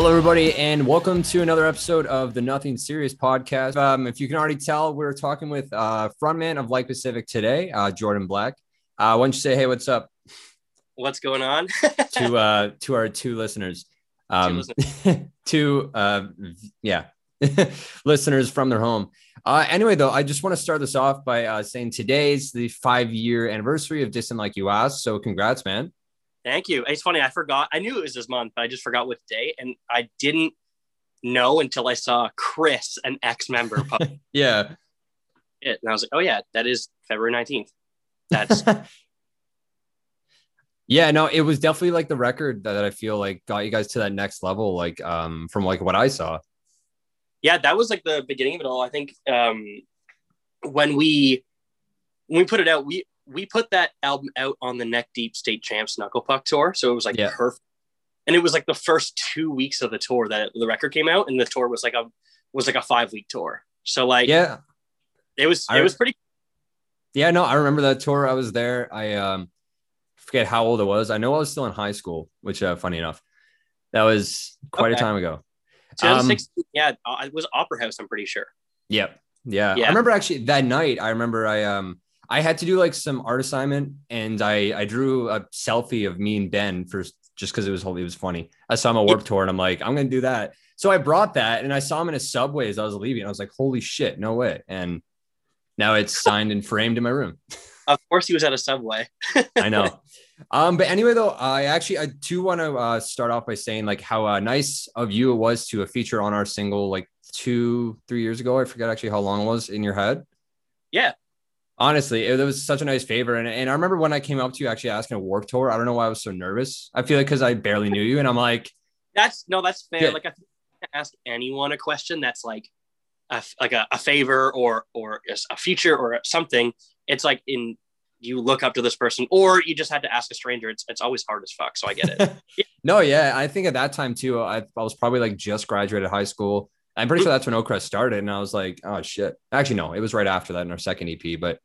Hello, everybody, and welcome to another episode of the Nothing Serious podcast. Um, if you can already tell, we're talking with uh, frontman of Like Pacific today, uh, Jordan Black. Uh, why don't you say, hey, what's up What's going on? to uh, to our two listeners? Um, two, uh, yeah, listeners from their home. Uh, anyway, though, I just want to start this off by uh, saying today's the five year anniversary of Distant Like You Asked. So, congrats, man. Thank you. It's funny. I forgot. I knew it was this month, but I just forgot what day, and I didn't know until I saw Chris, an ex-member, yeah. it, and I was like, "Oh yeah, that is February nineteenth. That's yeah, no, it was definitely like the record that, that I feel like got you guys to that next level, like um from like what I saw. yeah, that was like the beginning of it all. I think um, when we when we put it out, we we put that album out on the Neck Deep State Champs Knuckle Puck tour, so it was like Yeah. perfect. And it was like the first two weeks of the tour that the record came out, and the tour was like a was like a five week tour. So like Yeah, it was I- it was pretty yeah, no, I remember that tour. I was there. I um forget how old I was. I know I was still in high school, which uh, funny enough, that was quite a time ago. 2016. yeah, uh, it was Opera House. I'm pretty sure. Yep. Yeah. Yeah. I remember actually that night. I remember I um I had to do like some art assignment and I I drew a selfie of me and Ben for just because it was holy it was funny. I saw him at Warped Tour and I'm like I'm gonna do that. So I brought that and I saw him in a subway as I was leaving. I was like, holy shit, no way. And now it's signed and framed in my room. Of course, he was at a Subway. I know. Um, but anyway, though, I actually I do want to uh, start off by saying like how uh, nice of you it was to uh, feature on our single like two, three years ago. I forget actually how long it was in your head. Yeah. Honestly, it, was such a nice favor, and, and I remember when I came up to you actually asking a Warped Tour. I don't know why I was so nervous. I feel like because I barely knew you, and I'm like, That's no, that's fair. Yeah. Like I think ask anyone a question that's like a, like a, a favor or or a feature or something. It's like in you look up to this person, or you just had to ask a stranger. It's it's always hard as fuck. So I get it. no, yeah, I think at that time too, I, I was probably like just graduated high school. I'm pretty sure that's when Oakcrest started, and I was like, oh shit. Actually, no, it was right after that in our second EP. But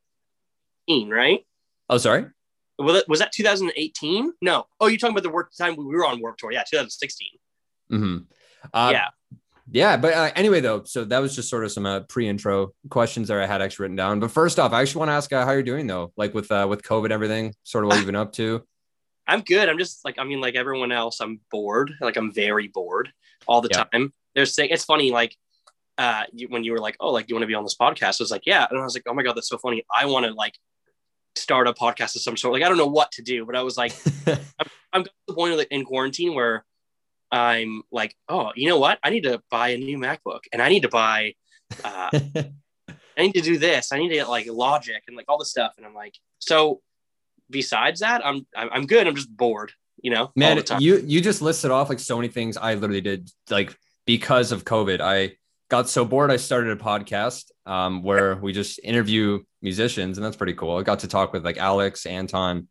right? oh, sorry. Was that, was that 2018? No. Oh, you're talking about the work time we were on Warped Tour? Yeah, 2016. hmm Uh, yeah. Yeah, but uh, anyway, though, so that was just sort of some uh, pre-intro questions that I had actually written down. But first off, I actually want to ask uh, how you're doing though, like with uh, with COVID, everything, sort of what you've been up to. I'm good. I'm just like I mean, like everyone else, I'm bored. Like I'm very bored all the Yeah. time. There's saying it's funny, like uh you, when you were like, oh, like you want to be on this podcast? I was like, yeah, and I was like, oh my god, that's so funny. I want to like start a podcast of some sort. Like I don't know what to do, but I was like, I'm got to the point of the, in quarantine where I'm like, oh, you know what? I need to buy a new MacBook, and I need to buy. Uh, I need to do this. I need to get like Logic and like all this stuff. And I'm like, so besides that, I'm I'm I'm good. I'm just bored, you know, Man, the you you just listed off like so many things I literally did like because of COVID. I got so bored I started a podcast um, where we just interview musicians, and that's pretty cool. I got to talk with like Alex, Anton.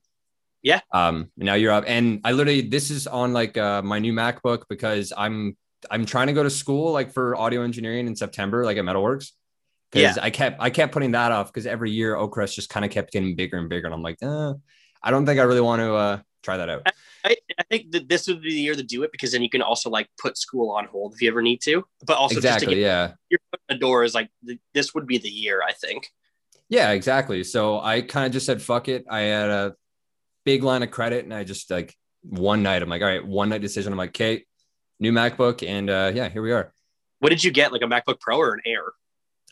Yeah. Um, and now you're up, and I literally this is on like uh, my new MacBook because I'm I'm trying to go to school like for audio engineering in September, like at Metalworks. Because I kept I kept putting that off because every year Oakcrest just kind of kept getting bigger and bigger, and I'm like, uh, I don't think I really want to uh, try that out. I, I think that this would be the year to do it because then you can also like put school on hold if you ever need to. But also just to exactly, get yeah. your foot in the door is like th- this would be the year. I think. Yeah, exactly. So I kind of just said, fuck it. I had a big line of credit and I just like one night, I'm like, all right, one night decision. I'm like, okay, new MacBook. And uh, yeah, here we are. What did you get? Like a MacBook Pro or an Air?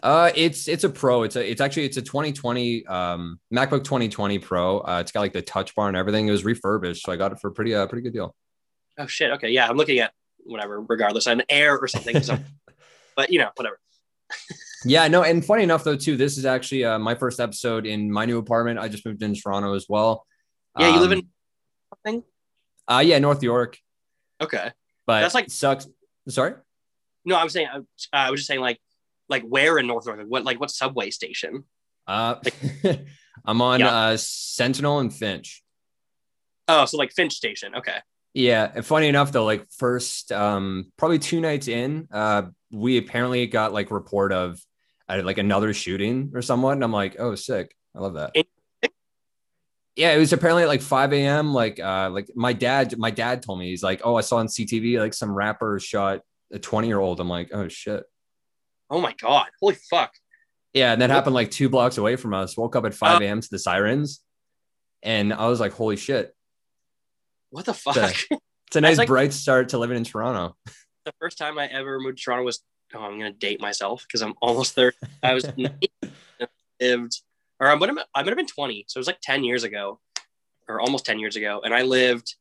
Uh, it's, it's a pro. It's a, it's actually, it's a 2020 um, MacBook 2020 Pro. Uh, it's got like the touch bar and everything. It was refurbished. So I got it for a pretty, uh, pretty good deal. Oh shit. Okay, yeah, I'm looking at whatever. Regardless, an Air or something. so- but you know, whatever. Yeah, no, and funny enough though, too, this is actually uh, my first episode in my new apartment. I just moved in Toronto as well. Yeah, you live Um, in something. uh, yeah, North York, Okay. but That's like- sucks. Sorry. No, I'm saying. Uh, I was just saying like like where in North York? What like what subway station? Uh, I'm on Yeah. uh, Sentinel and Finch. Oh, so like Finch Station. Okay. Yeah, and funny enough though, like first, um, probably two nights in, uh, we apparently got like report of uh, like another shooting or someone. And I'm like, oh, sick. I love that. Yeah, it was apparently at like 5 a.m. Like, uh, like my dad, my dad told me he's like, oh, I saw on CTV like some rapper shot a 20 year old. I'm like, oh shit. Oh my god! Holy fuck! Yeah, and that happened like two blocks away from us. Woke up at 5 a.m. to the sirens, and I was like, holy shit. What the fuck? It's a nice like- bright start to living in Toronto. the first time I ever moved to Toronto was oh, I'm gonna date myself because I'm almost there. I was 19, lived, or I might have I might have been 20, so it was like 10 years ago, or almost 10 years ago, and I lived.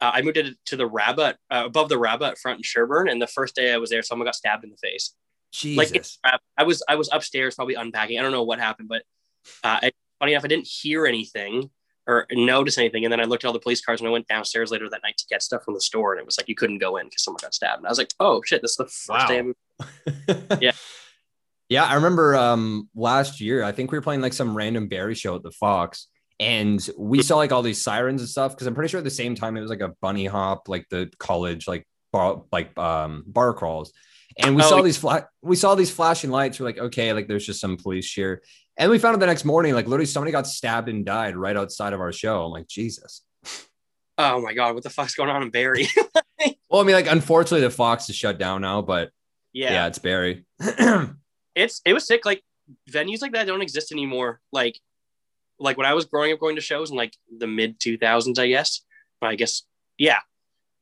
Uh, I moved to, to the Rabbit uh, above the Rabbit front in Sherbourne, and the first day I was there, someone got stabbed in the face. Jesus. Like I was I was upstairs probably unpacking. I don't know what happened, but uh, I, funny enough, I didn't hear anything or notice anything. And then I looked at all the police cars and I went downstairs later that night to get stuff from the store, and it was like you couldn't go in because someone got stabbed. And I was like, oh shit, this is the first Wow. day. I'm Yeah. Yeah, I remember um last year, I think we were playing like some random Barrie show at the Fox. And we saw like all these sirens and stuff because I'm pretty sure at the same time it was like a bunny hop, like the college, like bar, like um bar crawls. And we Oh, saw yeah. these fla- we saw these flashing lights. We're like, okay, like there's just some police here. And we found out the next morning, like literally somebody got stabbed and died right outside of our show. I'm like, Jesus. Oh my god, what the fuck's going on in Barrie? Well, I mean, like unfortunately the Fox is shut down now, but yeah. yeah, it's Barrie. it's it was sick. Like venues like that don't exist anymore. Like like when I was growing up going to shows in like the mid 2000s, I guess. I guess yeah,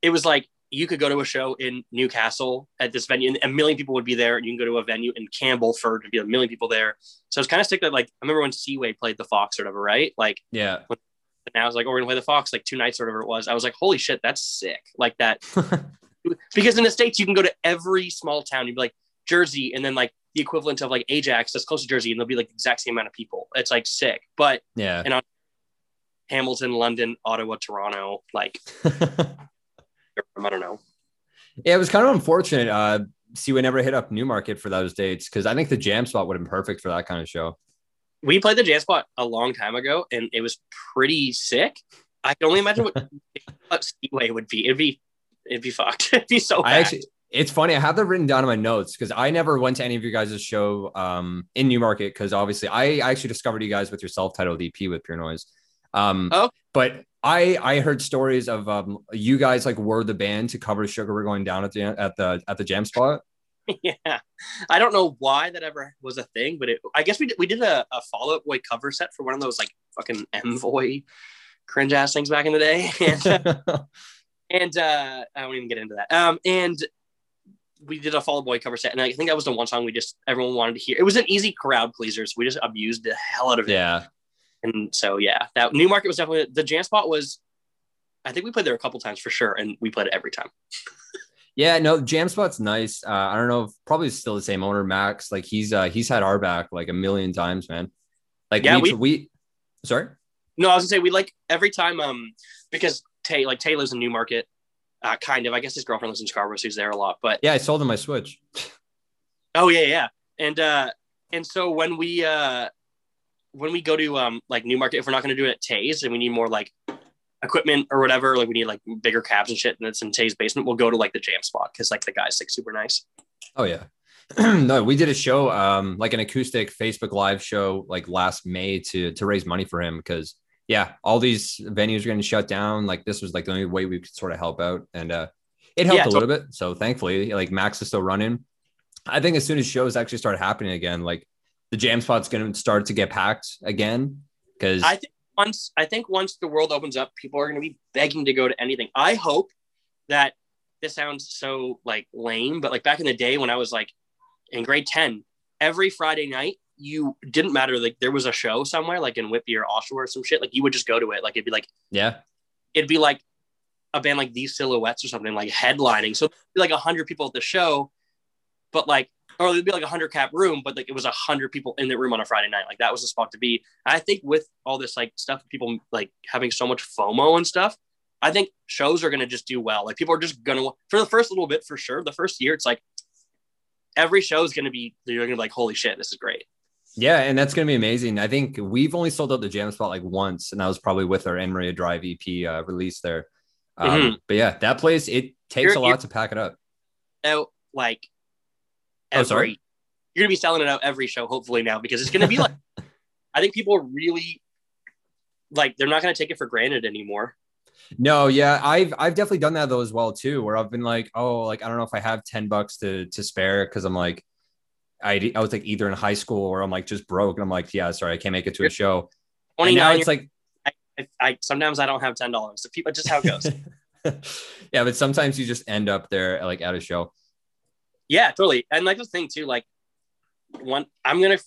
it was like you could go to a show in Newcastle at this venue, and a million people would be there. You can go to a venue in Campbellford and be a million people there. So it's kind of sick that like I remember when Seaway played the Fox or whatever, right? Like yeah. now it's like, oh, we're gonna play the Fox like two nights or whatever it was. I was like, holy shit, that's sick. Like that because in the states you can go to every small town. You'd be like Jersey, and then like the equivalent of like Ajax that's close to Jersey, and there'll be like the exact same amount of people. It's like sick. But yeah. Hamilton, London, Ottawa, Toronto, like I don't know. Yeah, it was kind of unfortunate. Uh, see, we never hit up Newmarket for those dates because I think the jam spot would have been perfect for that kind of show. We played the jam spot a long time ago, and it was pretty sick. I can only imagine what, Seaway would be. It'd be it'd be fucked. it'd be so. I bad. actually, it's funny. I have that written down in my notes because I never went to any of you guys' show um, in Newmarket because obviously I, I actually discovered you guys with your self-titled EP with Pure Noise. Um, Oh. but I I heard stories of um, you guys like were the band to cover Sugar We're Going Down at the at the at the jam spot. yeah, I don't know why that ever was a thing, but it, I guess we did, we did a, a Fall Out Boy cover set for one of those like fucking Envoy cringe ass things back in the day, and, and uh, I won't even get into that. Um, and we did a Fall Out Boy cover set, and I think that was the one song we just everyone wanted to hear. It was an easy crowd pleaser, so we just abused the hell out of it. yeah, And so yeah, that Newmarket was definitely the jam spot was. I think we played there a couple times for sure, and we played it every time. yeah. No, jam spot's nice. Uh, I don't know, if, probably still the same owner, Max. Like he's uh, he's had our back like a million times, man. Like Yeah, we, we- we sorry. No, I was gonna say we like every time um because Tay like Tay lives in Newmarket, uh, kind of. I guess his girlfriend lives in Scarborough, so he's there a lot. But Yeah, I sold him my Switch. oh yeah, yeah, and uh and so when we uh when we go to um like Newmarket, if we're not gonna do it at Tay's and we need more like equipment or whatever, like we need like bigger cabs and shit, and it's in Tay's basement, we'll go to like the jam spot because like the guy's like super nice. Oh yeah. no, we did a show, um, like an acoustic Facebook live show, like last May to to raise money for him because yeah, all these venues are going to shut down. Like this was like the only way we could sort of help out, and uh, it helped Yeah, a little bit. So thankfully, like Max is still running. I think as soon as shows actually start happening again, like the jam spot's going to start to get packed again because I think once I think once the world opens up, people are going to be begging to go to anything. I hope that this sounds so like lame, but like back in the day when I was like in grade 10, every Friday night, you didn't matter. Like there was a show somewhere, like in Whitby or Oshawa or some shit. Like you would just go to it. Like it'd be like yeah, it'd be like a band like These Silhouettes or something like headlining. So like a hundred people at the show, but like, or it'd be like a hundred cap room, but like it was a hundred people in the room on a Friday night. Like that was the spot to be. I think with all this like stuff, people like having so much FOMO and stuff, I think shows are going to just do well. Like people are just going to, for the first little bit for sure. The first year, it's like every show is going to be, you're to be like, holy shit, this is great. yeah, and that's going to be amazing. I think we've only sold out the jam spot like once, and that was probably with our Enria Drive EP uh, release there. Um, Mhm. But yeah, that place it takes You're- a lot to pack it up. out like Oh, sorry? you're gonna be selling it out every show hopefully now because it's gonna be like I think people are really like they're not going to take it for granted anymore. No, yeah, I've I've definitely done that though as well too, where I've been like, oh, like I don't know if I have ten bucks to to spare because I'm like, I I was like either in high school or I'm like just broke and I'm like, yeah, sorry, I can't make it to a show. And now it's like, I, I, I sometimes I don't have ten dollars. So people, just how it goes. yeah, but sometimes you just end up there like at a show. Yeah, totally. And like the thing too, like one, I'm gonna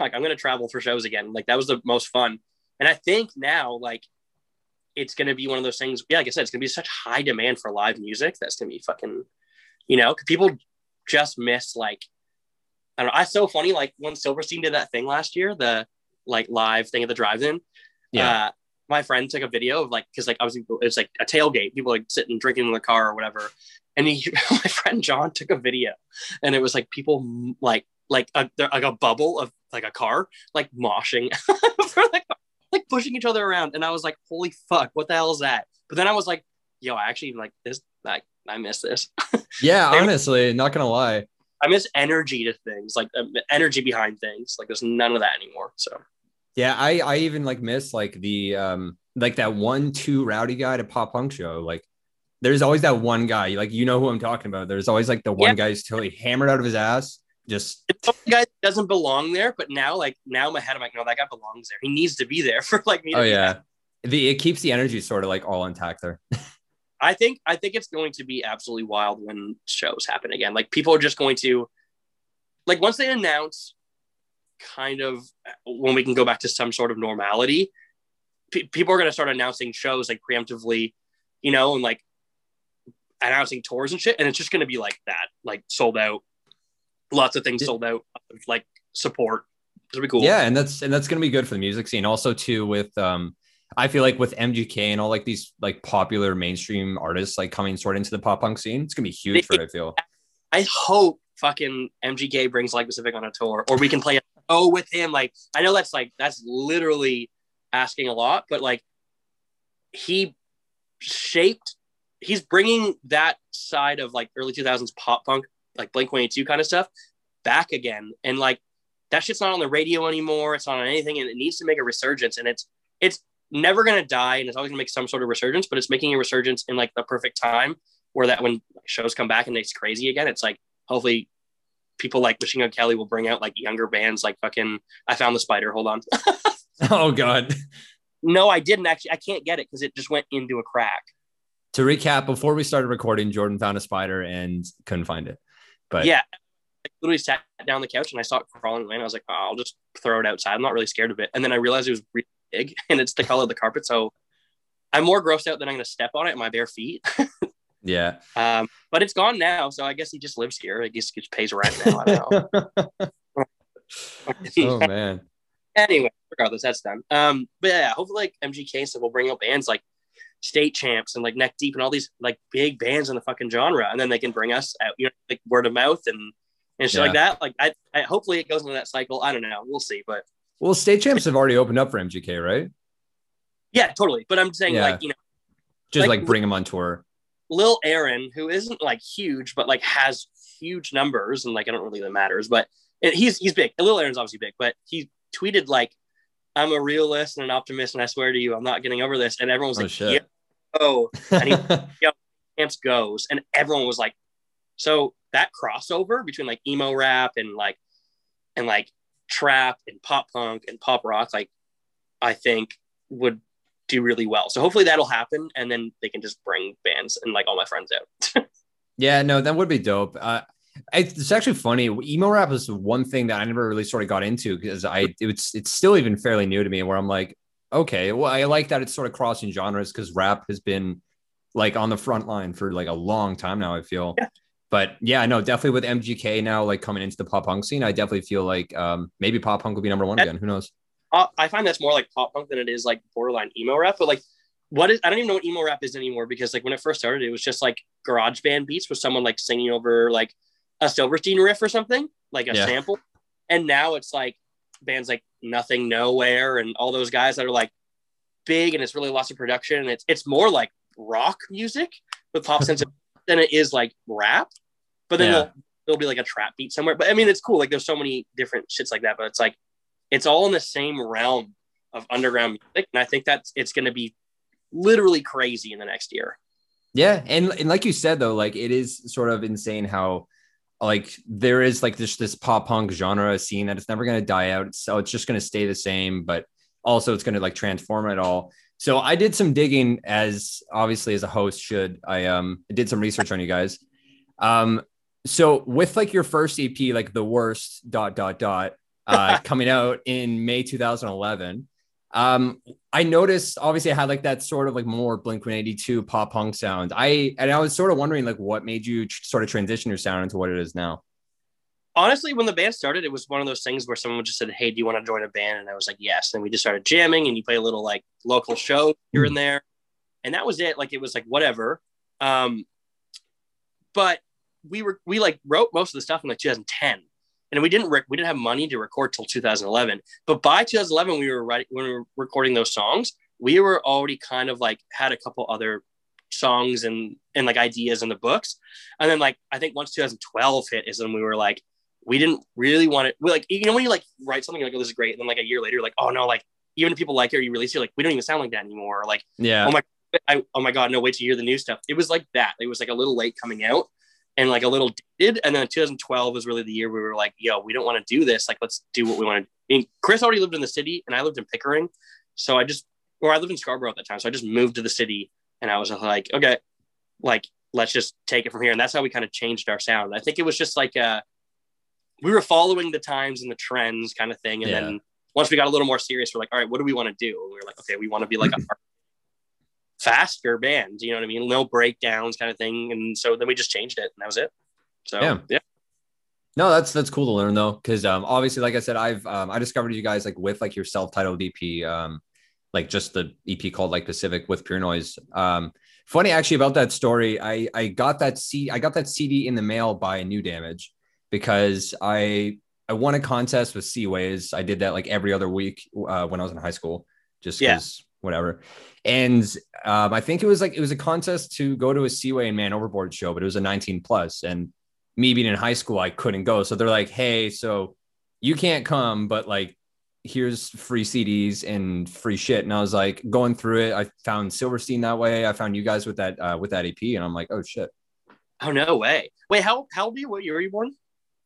like I'm gonna travel for shows again. Like that was the most fun. And I think now, like it's to be one of those things. Yeah, like I said, it's to be such high demand for live music. That's to be fucking, you know, people just miss like, I don't know. I so funny. Like when Silverstein did that thing last year, the like live thing at the drive-in. Yeah. Uh, my friend took a video of like, cause like I was, it's like a tailgate, people like sitting drinking in the car or whatever. And he, my friend John took a video and it was like people like, like a, like a bubble of like a car, like moshing for the car like pushing each other around. And I was like, holy fuck, what the hell is that? But then I was like, yo, I actually like this. like I miss this. Yeah, honestly, not gonna lie. I miss energy to things, like um, energy behind things. Like there's none of that anymore. So yeah, I I even like miss like the um like that one two rowdy guy to pop punk show. Like there's always that one guy, like you know who I'm talking about. There's always like the one yeah. guy who's totally hammered out of his ass just the guy doesn't belong there, but now like now in my head I'm like, no, that guy belongs there. He needs to be there for like me. oh yeah, the it keeps the energy sort of like all intact there. I think I think it's going to be absolutely wild when shows happen again. Like people are just going to like once they announce kind of when we can go back to some sort of normality, people are going to start announcing shows like preemptively, you know, and like announcing tours and shit, and it's just going to be like that, like sold out lots of things sold out like support. It'll be cool. Yeah, and that's and that's gonna be good for the music scene. Also, too, with um, I feel like with MGK and all like these like popular mainstream artists like coming sort of into the pop punk scene, it's gonna be huge for it, I feel. I hope fucking MGK brings like Pacific on a tour, or we can play a show with him. Like I know that's like that's literally asking a lot, but like he shaped, he's bringing that side of like early 2000s pop punk like Blink 182 kind of stuff back again. And like that shit's not on the radio anymore. It's not on anything, and it needs to make a resurgence. And it's it's never gonna die, and it's always gonna make some sort of resurgence. But it's making a resurgence in like the perfect time, where that when shows come back and it's crazy again, it's like hopefully people like Machine Gun Kelly will bring out like younger bands like fucking I found the spider. Hold on. oh god. No, I didn't actually. I can't get it because it just went into a crack. To recap, before we started recording, Jordan found a spider and couldn't find it. But yeah, I literally sat down on the couch and I saw it crawling away. And I was like, oh, I'll just throw it outside. I'm not really scared of it. And then I realized it was really big and it's the color of the carpet. So I'm more grossed out than I'm going to step on it in my bare feet. yeah. Um, but it's gone now. So I guess he just lives here. I guess he just pays rent now. I don't know. oh, man. Anyway, regardless, that's done. Um, but yeah, hopefully like MGK stuff will bring up bands like state champs and like neck deep and all these like big bands in the fucking genre and then they can bring us out you know like word of mouth and and shit yeah. like that like I, I hopefully it goes into that cycle i don't know we'll see but well state champs have already opened up for mgk right yeah totally but i'm saying yeah. like you know just like, like bring them on tour lil aaron who isn't like huge but like has huge numbers and like i don't really that matters but he's he's big lil aaron's obviously big but he tweeted like I'm a realist and an optimist, and I swear to you, I'm not getting over this. And everyone was oh, like, shit. yeah, oh, and he, yeah, camps goes, and everyone was like, so that crossover between like emo rap and like, and like trap and pop punk and pop rock, like, I think would do really well. So hopefully that'll happen, and then they can just bring bands and like all my friends out. yeah, no, that would be dope. Uh, it's actually funny. Emo rap is one thing that I never really sort of got into because I it's it's still even fairly new to me. Where I'm like, okay, well, I like that it's sort of crossing genres because rap has been like on the front line for like a long time now. I feel, yeah. but yeah, no, definitely with MGK now like coming into the pop punk scene, I definitely feel like um, maybe pop punk will be number one again. Who knows? Uh, I find that's more like pop punk than it is like borderline emo rap. But like, what is? I don't even know what emo rap is anymore because like when it first started, it was just like garage band beats with someone like singing over like a Silverstein riff or something, like a yeah. sample. And now it's like bands like Nothing Nowhere and all those guys that are like big and it's really lots of production. And it's it's more like rock music with pop sense than it is like rap. But then yeah. there'll, there'll be like a trap beat somewhere. But I mean, it's cool. Like there's so many different shits like that. But it's like it's all in the same realm. of underground music, and I think that's it's going to be literally crazy in the next year. Yeah, and and like you said though, like it is sort of insane how like there is like this this pop punk genre scene that it's never going to die out. So it's just going to stay the same, but also it's going to like transform it all. So I did some digging as obviously as a host should. I um did some research on you guys. Um so with like your first EP like the worst dot dot dot uh coming out in May 2011 um I noticed obviously I had like that sort of like more Blink 182 pop punk sound. I and I was sort of wondering like what made you tr- sort of transition your sound into what it is now honestly, when the band started, it was one of those things where someone just said, Hey, do you want to join a band? And I was like, Yes. And we just started jamming and you play a little like local show here and there. And that was it. Like it was like whatever. Um, but we were we like wrote most of the stuff in like 2010. And we didn't rec- we didn't have money to record till 2011. But by 2011, we were writing when we were recording those songs, we were already kind of like had a couple other songs and and like ideas in the books. And then like I think once 2012 hit is when we were like, we didn't really want it. We like, you know, when you like write something like, oh, this is great. And then like a year later, like, oh no, like even if people like it or you release it, like, we don't even sound like that anymore. Or, like, yeah. Oh my, I, oh my God, no, wait to hear the new stuff. It was like that. It was like a little late coming out and like a little dated. And then 2012 was really the year we were like, yo, we don't want to do this. Like, let's do what we want to I mean, Chris already lived in the city and I lived in Pickering. So I just, or I lived in Scarborough at that time. So I just moved to the city and I was like, okay, like, let's just take it from here. And that's how we kind of changed our sound. I think it was just like, uh, we were following the times and the trends kind of thing. And yeah. then once we got a little more serious, we're like, all right, what do we want to do? And we were like, okay, we want to be like a faster band, you know what I mean? No breakdowns kind of thing. And so then we just changed it and that was it. So yeah. yeah. No, that's that's cool to learn though, because um, obviously, like I said, I've um, I discovered you guys like with like your self-titled EP, um, like just the EP called like Pacific with Pure Noise. Um, funny actually about that story, I I got that C I got that CD in the mail by New Damage, because I I won a contest with Seaways. I did that like every other week uh, when I was in high school, just because yeah. Whatever. And um, I think it was like it was a contest to go to a Seaway and Man Overboard show, but it was a 19 plus. And me being in high school, I couldn't go. So they're like, "Hey, so you can't come, but like here's free CDs and free shit." And I was like going through it. I found Silverstein that way. I found you guys with that uh, with that EP, and I'm like, "Oh shit." Oh no way! Wait, how how old are you? What year were you born?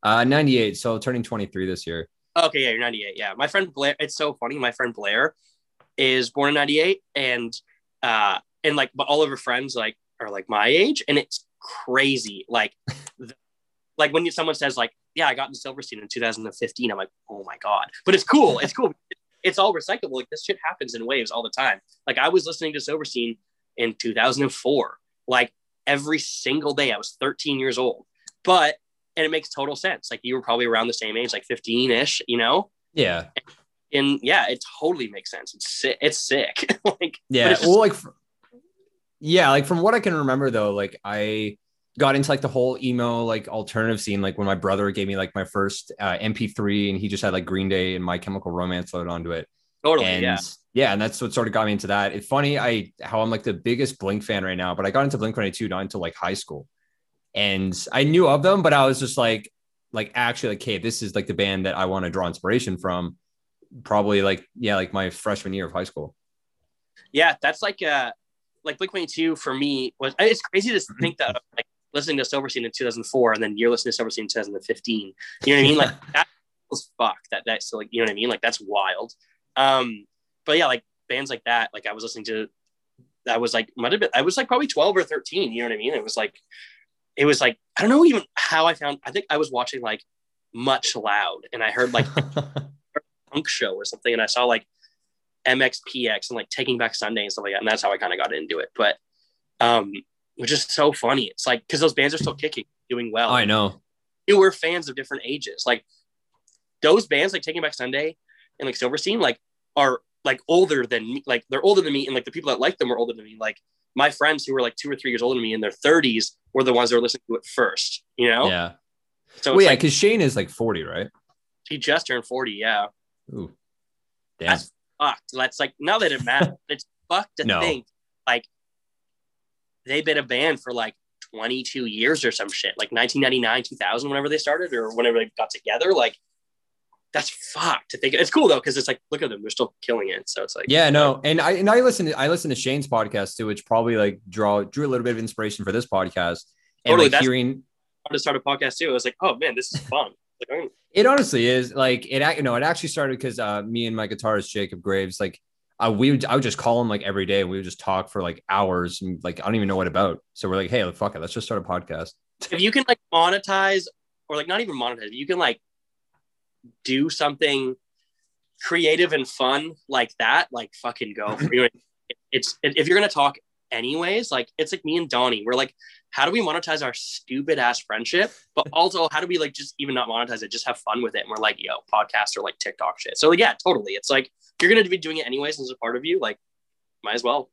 Uh, 98. So turning 23 this year. Okay, yeah, you're 98. Yeah, my friend Blair. It's so funny. My friend Blair is born in 98, and uh, and like, but all of her friends like are like my age, and it's crazy. Like, the, like when someone says like, yeah, I got into Silverstein in 2015, I'm like, oh my god. But it's cool. It's cool. it's all recyclable. Like this shit happens in waves all the time. Like I was listening to Silverstein in 2004, like every single day. I was 13 years old, but and it makes total sense. Like you were probably around the same age, like 15 ish, you know? Yeah. And, and, yeah, it totally makes sense. It's sick. It's sick. like, yeah. Just- well, like, yeah, like from what I can remember though, like I got into like the whole emo, like alternative scene, like when my brother gave me like my first uh, MP3 and he just had like Green Day and My Chemical Romance loaded onto it. Totally. And, yeah. Yeah, and that's what sort of got me into that. It's funny, I how I'm like the biggest Blink fan right now, but I got into Blink 22 not until like high school and I knew of them, but I was just like, like actually like, hey, this is like the band that I want to draw inspiration from. Probably like, yeah, like my freshman year of high school. Yeah, that's like uh like Blink 22 for me was it's crazy to mm-hmm. think that like listening to Silverstein in 2004 and then you're listening to Silverstein in 2015. You know what I mean? Like that was fuck that that's like you know what I mean? Like that's wild. Um, but yeah, like bands like that, like I was listening to that was like might have been I was like probably 12 or 13, you know what I mean? It was like it was like I don't know even how I found. I think I was watching like Much Loud, and I heard like punk show or something, and I saw like MXPX and like Taking Back Sunday and stuff like that, and that's how I kind of got into it. But um, which is so funny. It's like because those bands are still kicking, doing well. I know. Newer fans of different ages, like those bands, like Taking Back Sunday and like Silverstein, like are like older than me. Like they're older than me, and like the people that like them are older than me. Like my friends who were like two or three years older than me in their 30s were the ones that were listening to it first, you know? Yeah. So well, yeah, because like, Shane is like 40, right? He just turned 40, yeah. Ooh. Damn. That's fucked. That's like now that it matters, it's fucked to no. think like they've been a band for like 22 years or some shit, like 1999, 2000, whenever they started or whenever they got together. Like that's fucked to think. It's cool though because it's like look at them, they're still killing it. So it's like Yeah, no, and I and I listen to I listen to Shane's podcast too, which probably like draw drew a little bit of inspiration for this podcast. And Totally, like that's- hearing I start a podcast too. I was like, oh man, this is fun. I'm- it honestly is like it you know it actually started because uh me and my guitarist Jacob Graves like uh, we would I would just call him like every day and we would just talk for like hours and like I don't even know what about. So we're like, hey, fuck it, let's just start a podcast. if you can like monetize or like not even monetize, you can like do something creative and fun like that, like fucking go. It's if you're gonna talk anyways, like it's like me and Donnie. We're like, how do we monetize our stupid ass friendship? But also, how do we like just even not monetize it, just have fun with it? And we're like, yo, podcast or like TikTok shit. So like, yeah, totally. It's like you're gonna be doing it anyways as a part of you, like, might as well.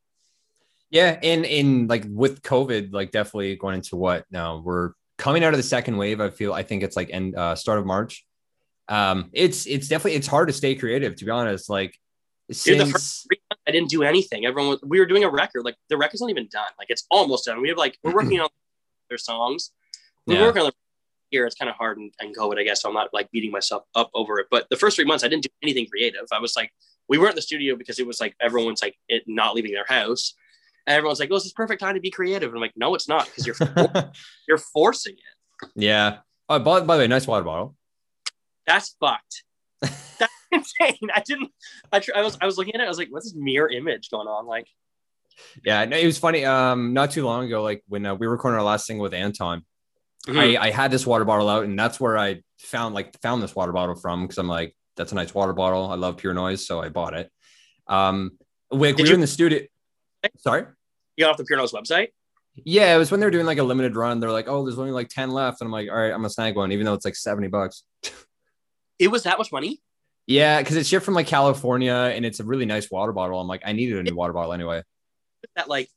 Yeah, and in like with COVID, like definitely going into what now we're coming out of the second wave. I feel I think it's like end uh, start of March. Um, it's it's definitely it's hard to stay creative to be honest. Like Dude, the first three I didn't do anything. Everyone, was, we were doing a record. Like the record's not even done. Like it's almost done. We have like we're working mm-hmm. on their songs. We're Yeah. working on the here. It's kind of hard and, and COVID, I guess. So I'm not like beating myself up over it. But the first three months, I didn't do anything creative. I was like, we weren't in the studio because it was like everyone's like it not leaving their house, and everyone's like, "Oh, this is perfect time to be creative." And I'm like, "No, it's not because you're you're forcing it. yeah. Oh, by, by the way, nice water bottle. That's fucked. That's insane. I didn't. I, tr- I was I was looking at it. I was like, "What's this mirror image going on?" Like. Yeah, no, it was funny. Um, not too long ago, like when uh, we were recording our last single with Anton, mhm. I, I had this water bottle out, and that's where I found like found this water bottle from because I'm like, that's a nice water bottle. I love pure noise, so I bought it. Um, we, we were you- in the studio. Sorry. you got off the Pure noise website. Yeah, it was when they were doing like a limited run. They're like, oh, there's only like 10 left. And I'm like, all right, I'm gonna snag one, even though it's like 70 bucks. It was that much money. Yeah, because it's shipped from like California and it's a really nice water bottle. I'm like, I needed a new water bottle anyway. that like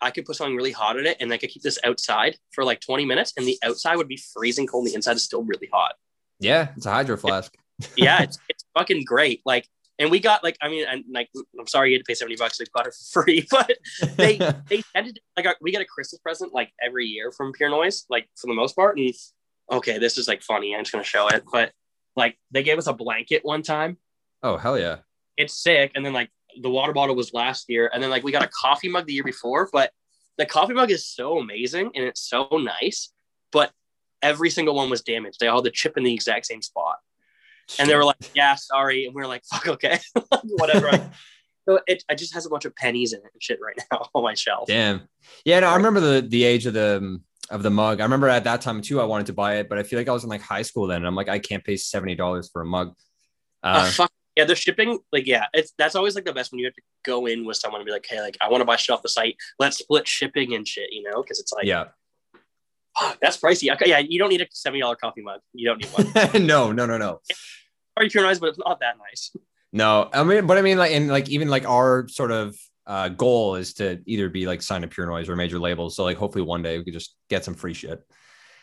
I could put something really hot in it and I could keep this outside for like 20 minutes and the outside would be freezing cold. and The inside is still really hot. Yeah, it's a hydro flask. Yeah, it's it's fucking great. Like, and we got like, I mean, and like, I'm sorry you had to pay 70 bucks. We got it for free, but they they tended to, like we get a Christmas present like every year from Pure Noise, like for the most part. And okay, this is like funny. I'm just gonna show it, but like they gave us a blanket one time. oh hell yeah. it's sick. And then like the water bottle was last year, and then like we got a coffee mug the year before. But the coffee mug is so amazing and it's so nice, but every single one was damaged. They all had the chip in the exact same spot, and they were like, "Yeah, sorry," and we were like, "Fuck, okay, whatever." so it, it just has a bunch of pennies in it and shit right now on my shelf. Damn. Yeah, no, I remember the the age of the um, of the mug. I remember at that time too, I wanted to buy it, but I feel like I was in like high school then. And I'm like, I can't pay seventy dollars for a mug. Uh, Uh, fuck yeah, the shipping, like yeah, it's that's always like the best when you have to go in with someone and be like, "Hey, like I want to buy shit off the site. Let's split shipping and shit," you know, because it's like, yeah. Fuck, that's pricey. Okay, yeah, you don't need a seventy dollar coffee mug. You don't need one. no, no, no, no. Sorry, pure nice, but it's not that nice. No, I mean, but I mean, like, and like, even like our sort of uh, goal is to either be like signed to Pure Noise or major labels. So, like, hopefully one day we could just get some free shit.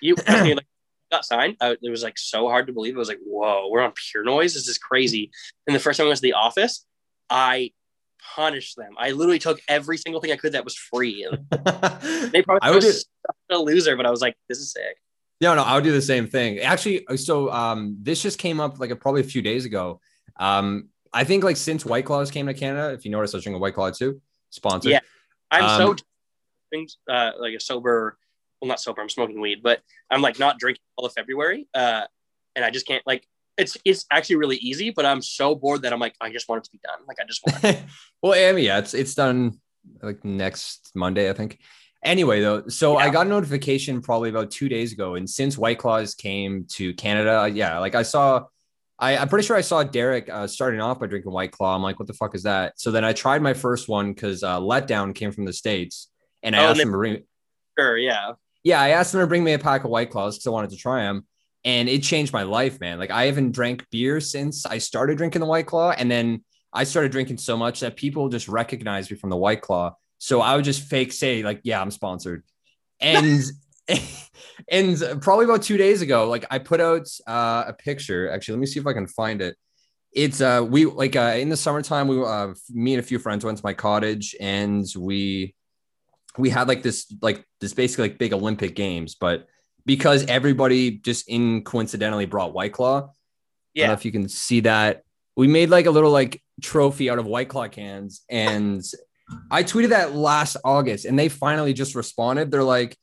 You I mean, like got signed. I, it was like so hard to believe. It was like, whoa, we're on pure noise. This is crazy. And the first time I went to the office, I punished them. I literally took every single thing I could that was free. They probably I was a loser, but I was like, this is sick. No, no, I would do the same thing. Actually, so um, this just came up like a, probably a few days ago. Um, I think like since White Claws came to Canada, if you notice, I was drinking White Claw too, sponsored. Yeah. I'm Um, so uh, like a sober. Well, not sober. I'm smoking weed, but I'm like not drinking all of February. Uh, and I just can't like. It's it's actually really easy, but I'm so bored that I'm like, I just want it to be done. Like I just want. It. well, I mean, yeah, it's it's done like next Monday, I think. Anyway, though, so I got a notification probably about two days ago, and since White Claws came to Canada, yeah, like I saw, I, I'm pretty sure I saw Derek uh, starting off by drinking White Claw. I'm like, what the fuck is that? So then I tried my first one because uh, Letdown came from the states, and I Oh, and asked they- him to bring, sure, yeah. yeah, I asked him to bring me a pack of White Claws because I wanted to try them. And it changed my life, man. Like I haven't drank beer since I started drinking the White Claw. And then I started drinking so much that people just recognize me from the White Claw. So I would just fake say, like, yeah, I'm sponsored. And and probably about two days ago, like I put out uh, a picture. Actually, let me see if I can find it. It's uh we like uh in the summertime, we uh me and a few friends went to my cottage and we we had like this like this basically like big Olympic games, but because everybody just in coincidentally brought White Claw, I don't know Yeah. if you can see that. We made like a little like trophy out of White Claw cans, and I tweeted that last August, and they finally just responded. They're like,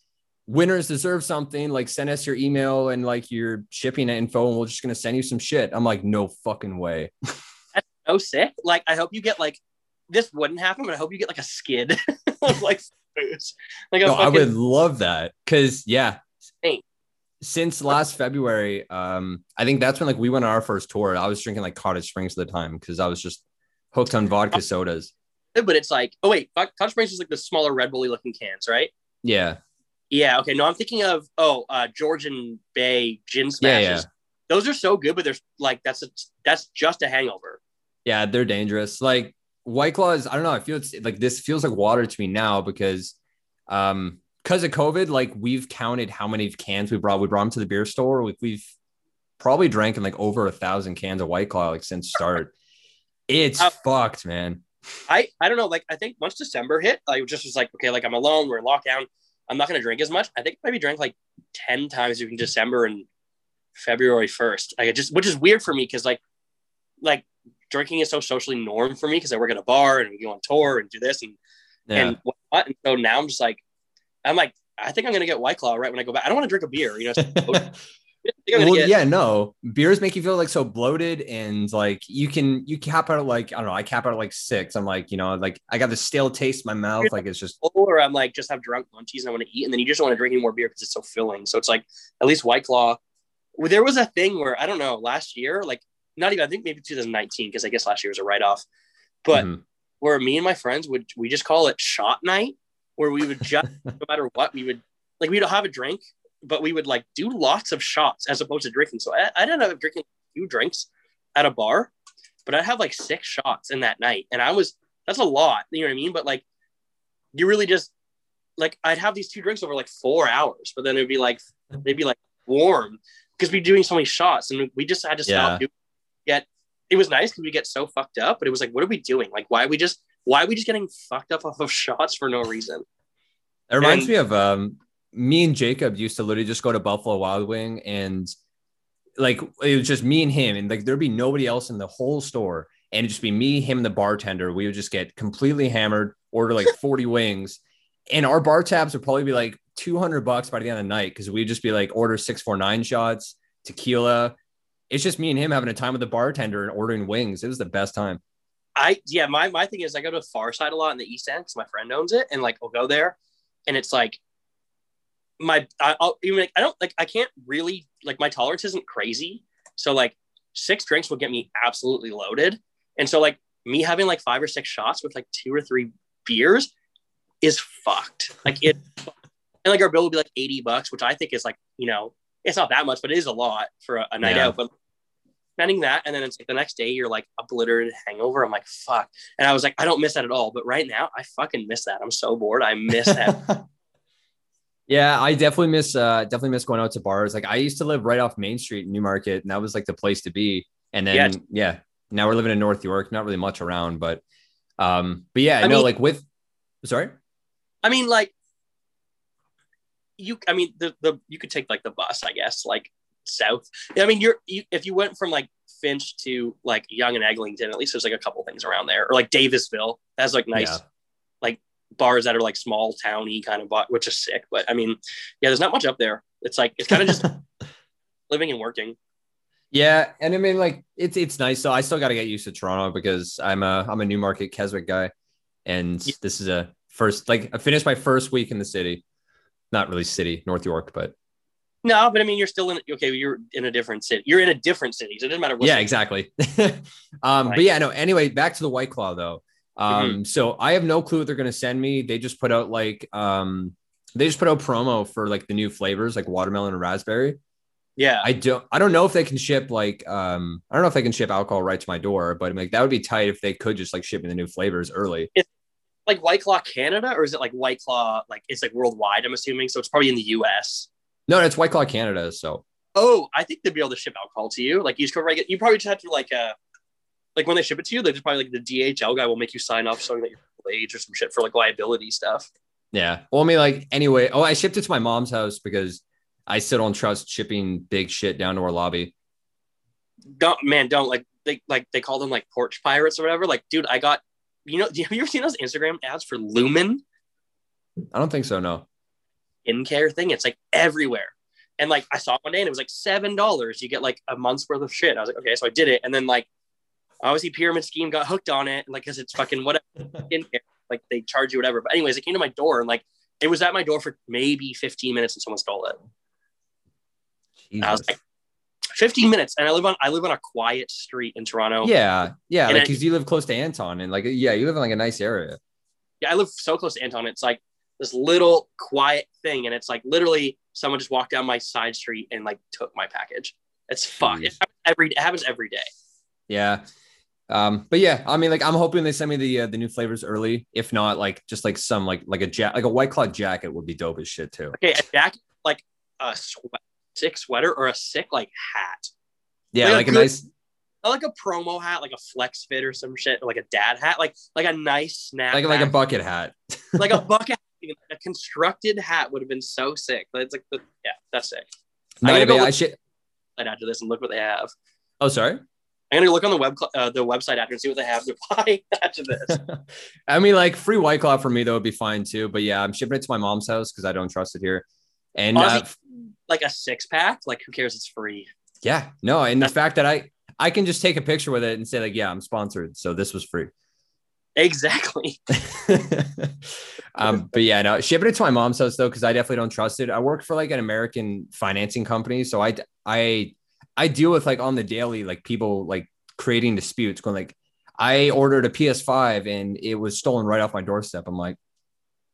"Winners deserve something. Like, send us your email and like your shipping info, and we're just gonna send you some shit." I'm like, "No fucking way." That's so sick. Like, I hope you get like this wouldn't happen, but I hope you get like a skid of like. Like No, I would love that because yeah, Hey. since last February, um, I think that's when like we went on our first tour. I was drinking like Cottage Springs at the time because I was just hooked on vodka sodas. but it's like, oh wait, cottage Springs is like the smaller Red Bully looking cans, right? Yeah, Yeah. Okay. No, I'm thinking of oh, uh, Georgian Bay gin yeah, smashes. yeah, Those are so good, but there's like that's a, that's just a hangover. yeah. They're dangerous. Like White Claws, I don't know. I feel it's like this feels like water to me now because, um, because of COVID, like we've counted how many cans we brought. We brought them to the beer store. Like we've probably drank in like over a thousand cans of White Claw like since start. It's Uh, fucked, man. I I don't know. Like I think once December hit, I just was like, okay, like I'm alone. We're in lockdown. I'm not gonna drink as much. I think I maybe drank like ten times between December and February first. Like it just which is weird for me because like like drinking is so socially norm for me because I work at a bar and we go on tour and do this and Yeah. and whatnot. And so now I'm just like, I'm like, I think I'm gonna get White Claw right when I go back. I don't want to drink a beer, you know. So I think I'm well, get, yeah, no. Beers make you feel like so bloated, and like you can you cap out at like I don't know. I cap out at like six. I'm like you know like I got the stale taste in my mouth. Like it's just or I'm like just have drunk munchies and I want to eat, and then you just want to drink any more beer because it's so filling. So it's like at least White Claw. Well, There was a thing where I don't know last year, like not even I think maybe 2019 because I guess last year was a write off, but mhm. where me and my friends would we just call it shot night, where we would just no matter what we would like we'd have a drink, but we would like do lots of shots as opposed to drinking. So I, I ended up drinking a few drinks at a bar, but I'd have like six shots in that night, and I was that's a lot, you know what I mean? But like you really just like I'd have these two drinks over like four hours, but then it'd be like they'd be like warm because we'd be doing so many shots, and we just had to Yeah. stop. doing Yet it was nice because we get so fucked up, but it was like, what are we doing? Like, why are we just why are we just getting fucked up off of shots for no reason? It reminds And- me of um, me and Jacob used to literally just go to Buffalo Wild Wing and like it was just me and him, and like there'd be nobody else in the whole store, and it'd just be me, him, and the bartender. We would just get completely hammered, order like 40 wings, and our bar tabs would probably be like 200 bucks by the end of the night because we'd just be like order 649 shots, tequila. It's just me and him having a time with the bartender and ordering wings. It was the best time. I yeah, my my thing is I go to Far Side a lot in the East End because my friend owns it, and like I'll go there, and it's like my I, I'll even like, I don't like I can't really like my tolerance isn't crazy, so like six drinks will get me absolutely loaded, and so like me having like five or six shots with like two or three beers is fucked. Like it, and like our bill will be like eighty bucks, which I think is like you know it's not that much, but it is a lot for a, a night Yeah. out, but spending that and then it's like the next day you're like obliterated hangover. I'm like fuck. And i was like i don't miss that at all. But right now i fucking miss that. I'm so bored. I miss that yeah, I definitely miss uh definitely miss going out to bars. Like I used to live right off Main Street in Newmarket, and that was like the place to be. And then Yes. yeah, now we're living in North York, not really much around, but um, but yeah, I know like with sorry. i mean like you i mean the, the you could take like the bus i guess like south i mean you're you, if you went from like finch to like Yonge and eglinton at least there's like a couple things around there or like davisville that's like nice Yeah. Bars that are like small towny kind of bar, which is sick but i mean yeah there's not much up there it's like it's kind of just living and working Yeah, and I mean, like it's it's nice. So I still got to get used to Toronto because I'm a I'm a Newmarket Keswick guy, and Yeah. this is a first like I finished my first week in the city, not really city, North York, but no but i mean you're still in okay you're in a different city you're in a different city so it doesn't matter what yeah, city. exactly. um, but yeah, no. Anyway, back to the White Claw though. Um, Mm-hmm. so I have no clue what they're gonna send me. They just put out like um, they just put out promo for like the new flavors like watermelon and raspberry. yeah I don't I don't know if they can ship like um I don't know if they can ship alcohol right to my door, but like that would be tight if they could just like ship me the new flavors early. like White Claw Canada, or is it like White Claw? Like it's like worldwide. I'm assuming, so it's probably in the U.S. No, it's White Claw Canada. So Oh, I think they'd be able to ship alcohol to you. Like you just go right. You probably just have to like uh, like when they ship it to you, they just probably like the DHL guy will make you sign off showing that you're age or some shit for like liability stuff. yeah. Well, I mean, like anyway. Oh, I shipped it to my mom's house because I still don't trust shipping big shit down to our lobby. don't man, don't like they like they call them like porch pirates or whatever. Like, dude, I got you know, have you ever seen those Instagram ads for Lumin I don't think so. No. skincare thing? It's like everywhere. And like I saw one day and it was like seven dollars. You get like a month's worth of shit. I was like, okay, so I did it. And then like obviously pyramid scheme got hooked on it, like because it's fucking whatever. Like they charge you whatever. But anyways, it came to my door and like it was at my door for maybe 15 minutes and someone stole it. I was like, 15 minutes. And I live on I live on a quiet street in Toronto. yeah, yeah, And like because you live close to Anton, and like yeah, you live in like a nice area. yeah, I live so close to Anton. It's like this little quiet thing, and it's like literally someone just walked down my side street and like took my package. It's fuck. It happens every it happens every day. Yeah. Um, but yeah, I mean, like I'm hoping they send me the uh, the new flavors early. If not, like just like some like like a ja- like a white claw jacket would be dope as shit too. Okay, a jacket, like a sweat, sick sweater or a sick like hat. Yeah, Like a like a good- nice Not like a promo hat, like a flex fit or some shit, or like a dad hat, like like a nice snap, like like a bucket hat. like a bucket, a constructed hat would have been so sick. But it's like the yeah, that's sick. No, yeah, go I should. After this and look what they have. Oh, sorry. I'm gonna look on the web uh, the website after and see what they have to buy after this. I mean, like free white claw for me though would be fine too. But yeah, I'm shipping it to my mom's house because I don't trust it here. And uh, like a six pack, like who cares? It's free. yeah, no, and the fact that I I can just take a picture with it and say like, yeah, I'm sponsored, so this was free. Exactly. um, but yeah, no, shipping it to my mom's house though, because I definitely don't trust it. I work for like an American financing company, so I I I deal with like on the daily like people like creating disputes, going like, I ordered a PS5 and it was stolen right off my doorstep. I'm like,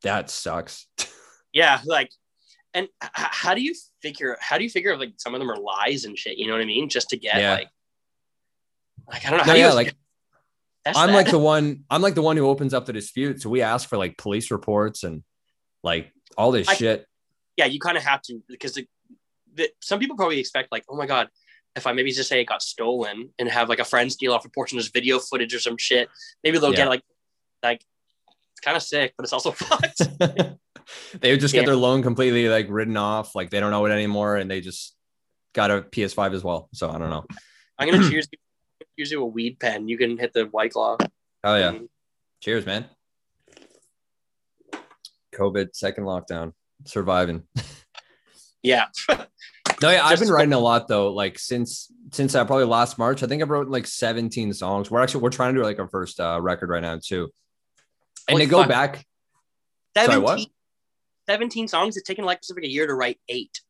that sucks. Yeah, like, and how do you figure? How do you figure like some of them are lies and shit? You know what I mean? Just to get Yeah. like, like I don't know. No, How do you yeah, like I'm that? like the one. I'm like the one who opens up the dispute. So we ask for like police reports and like all this I- shit. yeah, you kind of have to because the, the, some people probably expect like, oh my god, if I maybe just say it got stolen and have like a friend steal off a portion of this video footage or some shit, maybe they'll Yeah. get like, like it's kind of sick, but it's also fucked. they would just get their loan completely like written off, like they don't know it anymore, and they just got a PS5 as well. So I don't know. I'm gonna choose choose you a weed pen. You can hit the white claw. Oh yeah, Mm, cheers, man. COVID second lockdown, surviving. yeah. No, yeah, I've been writing a lot though. Like since since uh, probably last March, I think I wrote like 17 songs. We're actually we're trying to do like our first uh, record right now too. And Holy to go fuck. back, Sorry, 17, what? 17 songs. It's taken like Pacific a year to write eight.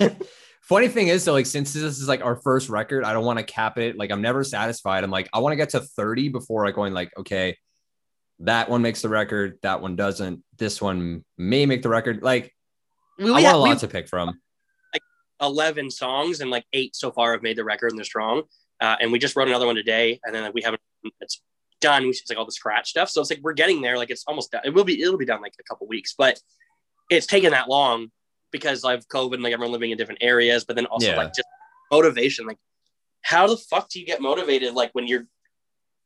Funny thing is, though, like since this is like our first record, I don't want to cap it. Like I'm never satisfied. I'm like I want to get to 30 before I going like, okay, that one makes the record, that one doesn't. This one may make the record. Like We, I we want have, a lot have to pick from. 11 songs and like eight so far have made the record and they're strong. Uh, and we just wrote another one today and then like, we haven't, it's done. We just like all the scratch stuff. So it's like, we're getting there. Like it's almost done. It will be, it'll be done like a couple weeks, but it's taken that long because of COVID and like everyone living in different areas, but then also Yeah. like just motivation. Like how the fuck do you get motivated? Like when you're,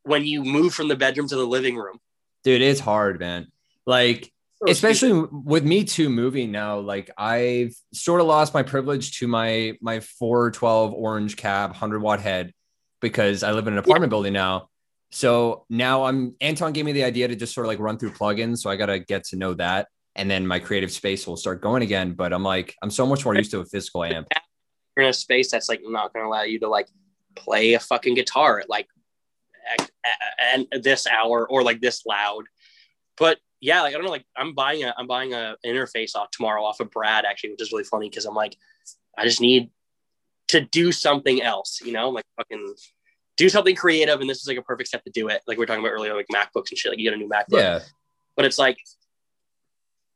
when you move from the bedroom to the living room, Dude, it's hard, man. Like especially with me too moving now like i've sort of lost my privilege to my my 412 orange cab 100 watt head because i live in an apartment building now. So now i'm anton gave me the idea to just sort of like run through plugins so i gotta get to know that and then my creative space will start going again but i'm like i'm so much more used to a physical amp. you're in a space that's like not going to allow you to like play a fucking guitar at like and this hour or like this loud. But yeah like i don't know like i'm buying a i'm buying a interface off tomorrow off of brad actually which is really funny because i'm like i just need to do something else you know? Like fucking do something creative and this is like a perfect step to do it. Like we are talking about earlier like macbooks and shit like you get a new macbook. Yeah. But it's like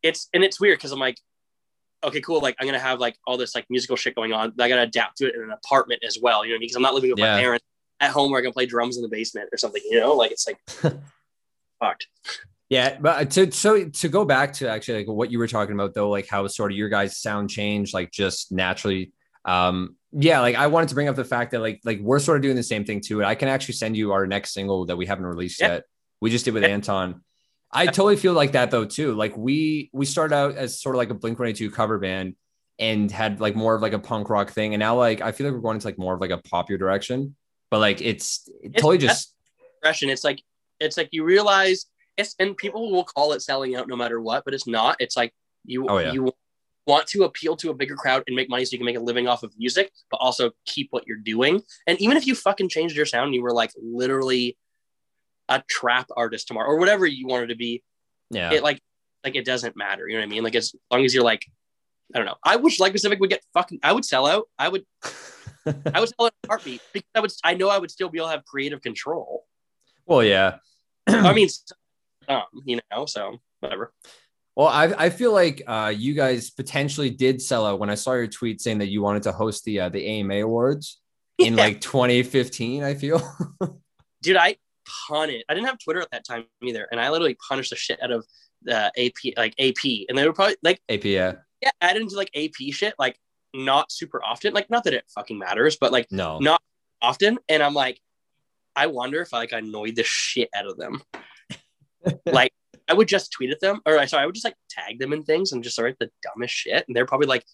it's and it's weird because i'm like okay cool like i'm gonna have like all this like musical shit going on i gotta adapt to it in an apartment as well you know what I mean? because i'm not living with Yeah. my parents at home where i can play drums in the basement or something you know? Like it's like fucked Yeah, but to so to go back to actually like what you were talking about though, like how sort of your guys' sound changed, like just naturally. Um, yeah, like I wanted to bring up the fact that like like we're sort of doing the same thing too. And I can actually send you our next single that we haven't released Yeah. yet. We just did with Yeah. Anton. I totally feel like that though too. Like we we started out as sort of like a Blink 182 cover band. and had like more of like a punk rock thing. And now like I feel like we're going into like more of like a popular direction. But like it's, it's totally just progression. It's like it's like you realize it's and people will call it selling out no matter what, but it's not. It's like you Oh, yeah. you want to appeal to a bigger crowd and make money so you can make a living off of music, but also keep what you're doing. And even if you fucking changed your sound, and you were like literally a trap artist tomorrow or whatever you wanted to be, yeah. it like like it doesn't matter. You know what I mean? Like as long as you're like, I don't know. I wish like Pacific would get fucking. I would sell out. I would. I would sell out a heartbeat because I would. I know I would still be able to have creative control. well, yeah. I mean, um, you know. So whatever. Well, I, I feel like uh, you guys potentially did sell out when I saw your tweet saying that you wanted to host the uh, the AMA awards in Yeah. like 2015. I feel. dude, I pun it. I didn't have Twitter at that time either, and I literally punished the shit out of the AP, like AP, and they were probably like, AP, yeah. yeah, added into like AP shit, like not super often. Like, not that it fucking matters, but like No. not often. And I'm like, I wonder if I like annoyed the shit out of them. Like, I would just tweet at them, or uh, sorry, I would just like tag them in things and just write the dumbest shit, and they're probably like,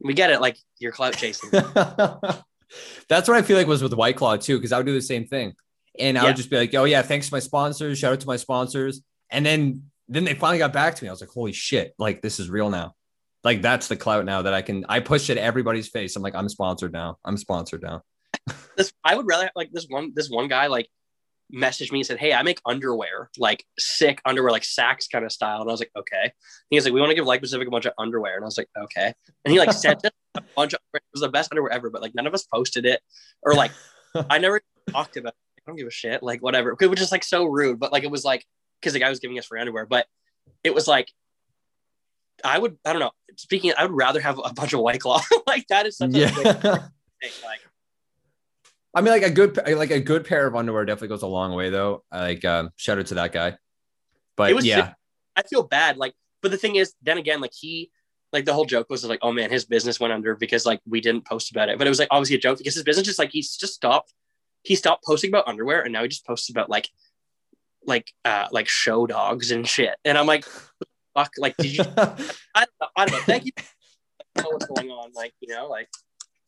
"We get it, like you're clout chasing." That's what I feel like was with White Claw too, because I would do the same thing. And I Yeah. would just be like, oh yeah, thanks to my sponsors. Shout out to my sponsors. And then then they finally got back to me. I was like, holy shit, like this is real now. Like that's the clout now that I can I push it everybody's face. I'm like, I'm sponsored now. I'm sponsored now. this I would rather like this one this one guy like messaged me and said, Hey, I make underwear, like sick underwear, like Saxx kind of style. And I was like, okay. He was like, We want to give Like Pacific a bunch of underwear. And I was like, okay. And he like sent us a bunch of it was the best underwear ever, but like none of us posted it. Or like I never talked about it. I don't give a shit. Like whatever. It was just like so rude. But like it was like because the guy was giving us free underwear, but it was like I would I don't know. Speaking, I would rather have a bunch of white claw. like that is such a big Yeah. thing. Like I mean, like a good like a good pair of underwear definitely goes a long way though. Like um, shout out to that guy. But It was yeah, I feel bad. Like, but the thing is, then again, like he, like the whole joke was like, oh man, his business went under because like we didn't post about it. But it was like obviously a joke because his business just like he's just stopped. He stopped posting about underwear and now he just posts about like, like, uh, like show dogs and shit. And I'm like, fuck, like, did you? I don't know. I don't know. Thank you. I don't know what's going on? Like, you know, like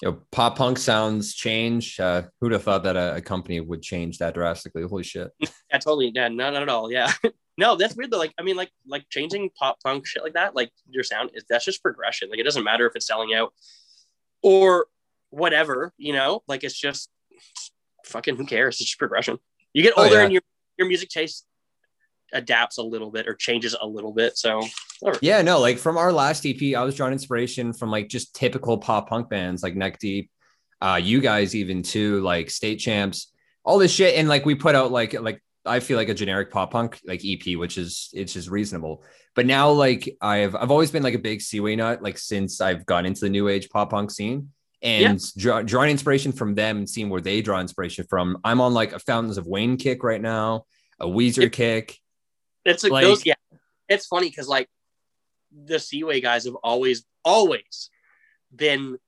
Yo, pop punk sounds change. Uh, who'd have thought that a, a company would change that drastically? Holy shit. yeah, totally. Yeah, no, not at all. Yeah. no, that's weird though. Like, I mean, like, like changing pop punk shit like that, like your sound is that's just progression. Like, it doesn't matter if it's selling out or whatever, you know, like it's just fucking who cares? It's just progression. You get Oh, older yeah. and your your music taste adapts a little bit or changes a little bit. So. Yeah, no, like from our last EP, I was drawing inspiration from like just typical pop punk bands like Neck Deep, uh, you guys even too, like State Champs, all this shit. And like we put out like like I feel like a generic pop punk like EP, which is it's just reasonable. But now like I've I've always been like a big Seaway nut, like since I've gone into the new age pop punk scene. And draw, drawing inspiration from them and seeing where they draw inspiration from. I'm on like a Fountains of Wayne kick right now, a Weezer kick. It's like, Like- those, yeah. It's funny because like the Seaway guys have always, always been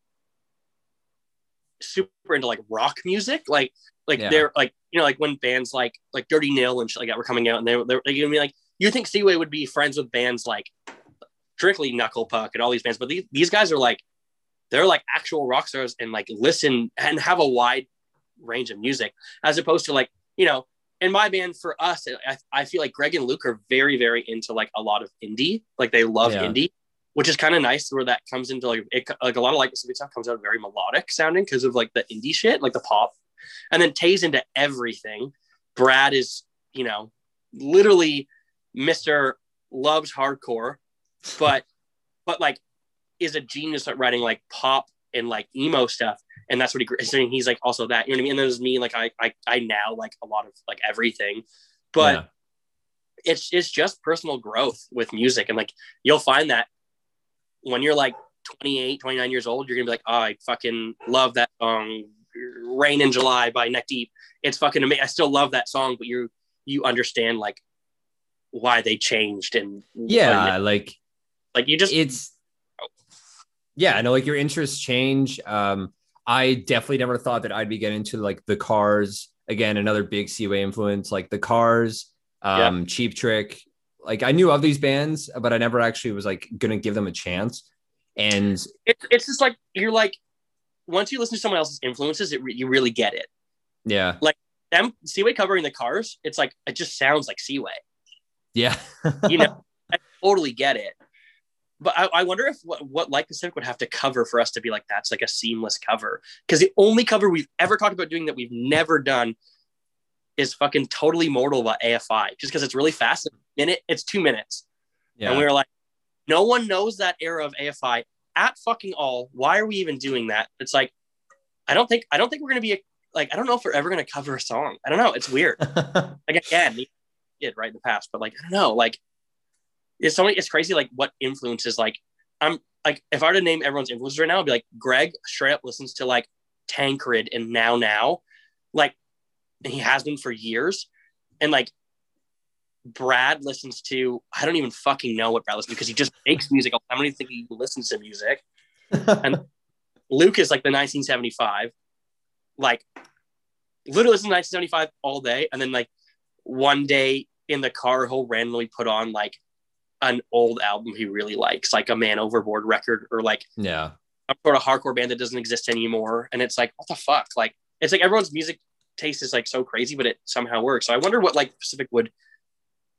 super into like rock music. Like, like Yeah. they're like, you know, like when bands like like Dirty Nil and shit like that were coming out, and they were they're, they're gonna be like, you think Seaway would be friends with bands like strictly Knuckle Puck and all these bands, but these these guys are like, they're like actual rock stars and like listen and have a wide range of music as opposed to like you know in my band for us I, I feel like greg and luke are very very into like a lot of indie. Like they love Yeah. indie which is kind of nice where that comes into like it, like a lot of like Pacific stuff comes out very melodic sounding because of like the indie shit like the pop. And then Tay's into everything. Brad is you know literally mr loves hardcore but but like is a genius at writing like pop and like emo stuff and that's what he so he's like also that you know what I mean? And there's me like I I I now like a lot of like everything. But Yeah. it's it's just personal growth with music. And like you'll find that when you're like 28 29 years old you're gonna be like oh I fucking love that song Rain in July by Neck Deep. It's fucking amazing I still love that song but you you understand like why they changed and yeah, like like you just it's yeah i know like your interests change um i definitely never thought that i'd be getting into like the cars. Again another big seaway influence like the cars um cheap trick. Like i knew of these bands but i never actually was like gonna give them a chance. And It's it's just like you're like once you listen to someone else's influences, it re- you really get it. yeah, like Them Seaway covering the Cars, it's like it just sounds like Seaway. yeah, You know, I totally get it. But I, I wonder if what, what Like Pacific would have to cover for us to be like that's like a seamless cover. Because the only cover we've ever talked about doing that we've never done is fucking Totalimmortal by AFI. Just because it's really fast. A Minute, it's two minutes. yeah. And we were like, no one knows that era of AFI at fucking all. Why are we even doing that? It's like, I don't think I don't think we're gonna be a, like I don't know if we're ever gonna cover a song. I don't know. It's weird. Like again, we did right in the past, but like I don't know. Like it's so many. It's crazy. Like what influences? Like I'm like if I were to name everyone's influences right now, I'd be like Greg straight up listens to like Tancred and Now Now, like and he has been for years, and like Brad listens to I don't even fucking know what Brad listens to because he just makes music. I don't even think he listens to music. And Luke is like the 1975, like literally listen to 1975 all day, and then like one day in the car he'll randomly put on like an old album he really likes, like a Man Overboard record or like yeah, a sort of hardcore band that doesn't exist anymore. And it's like, what the fuck? Like, it's like everyone's music taste is like so crazy, but it somehow works. So I wonder what like Pacific would,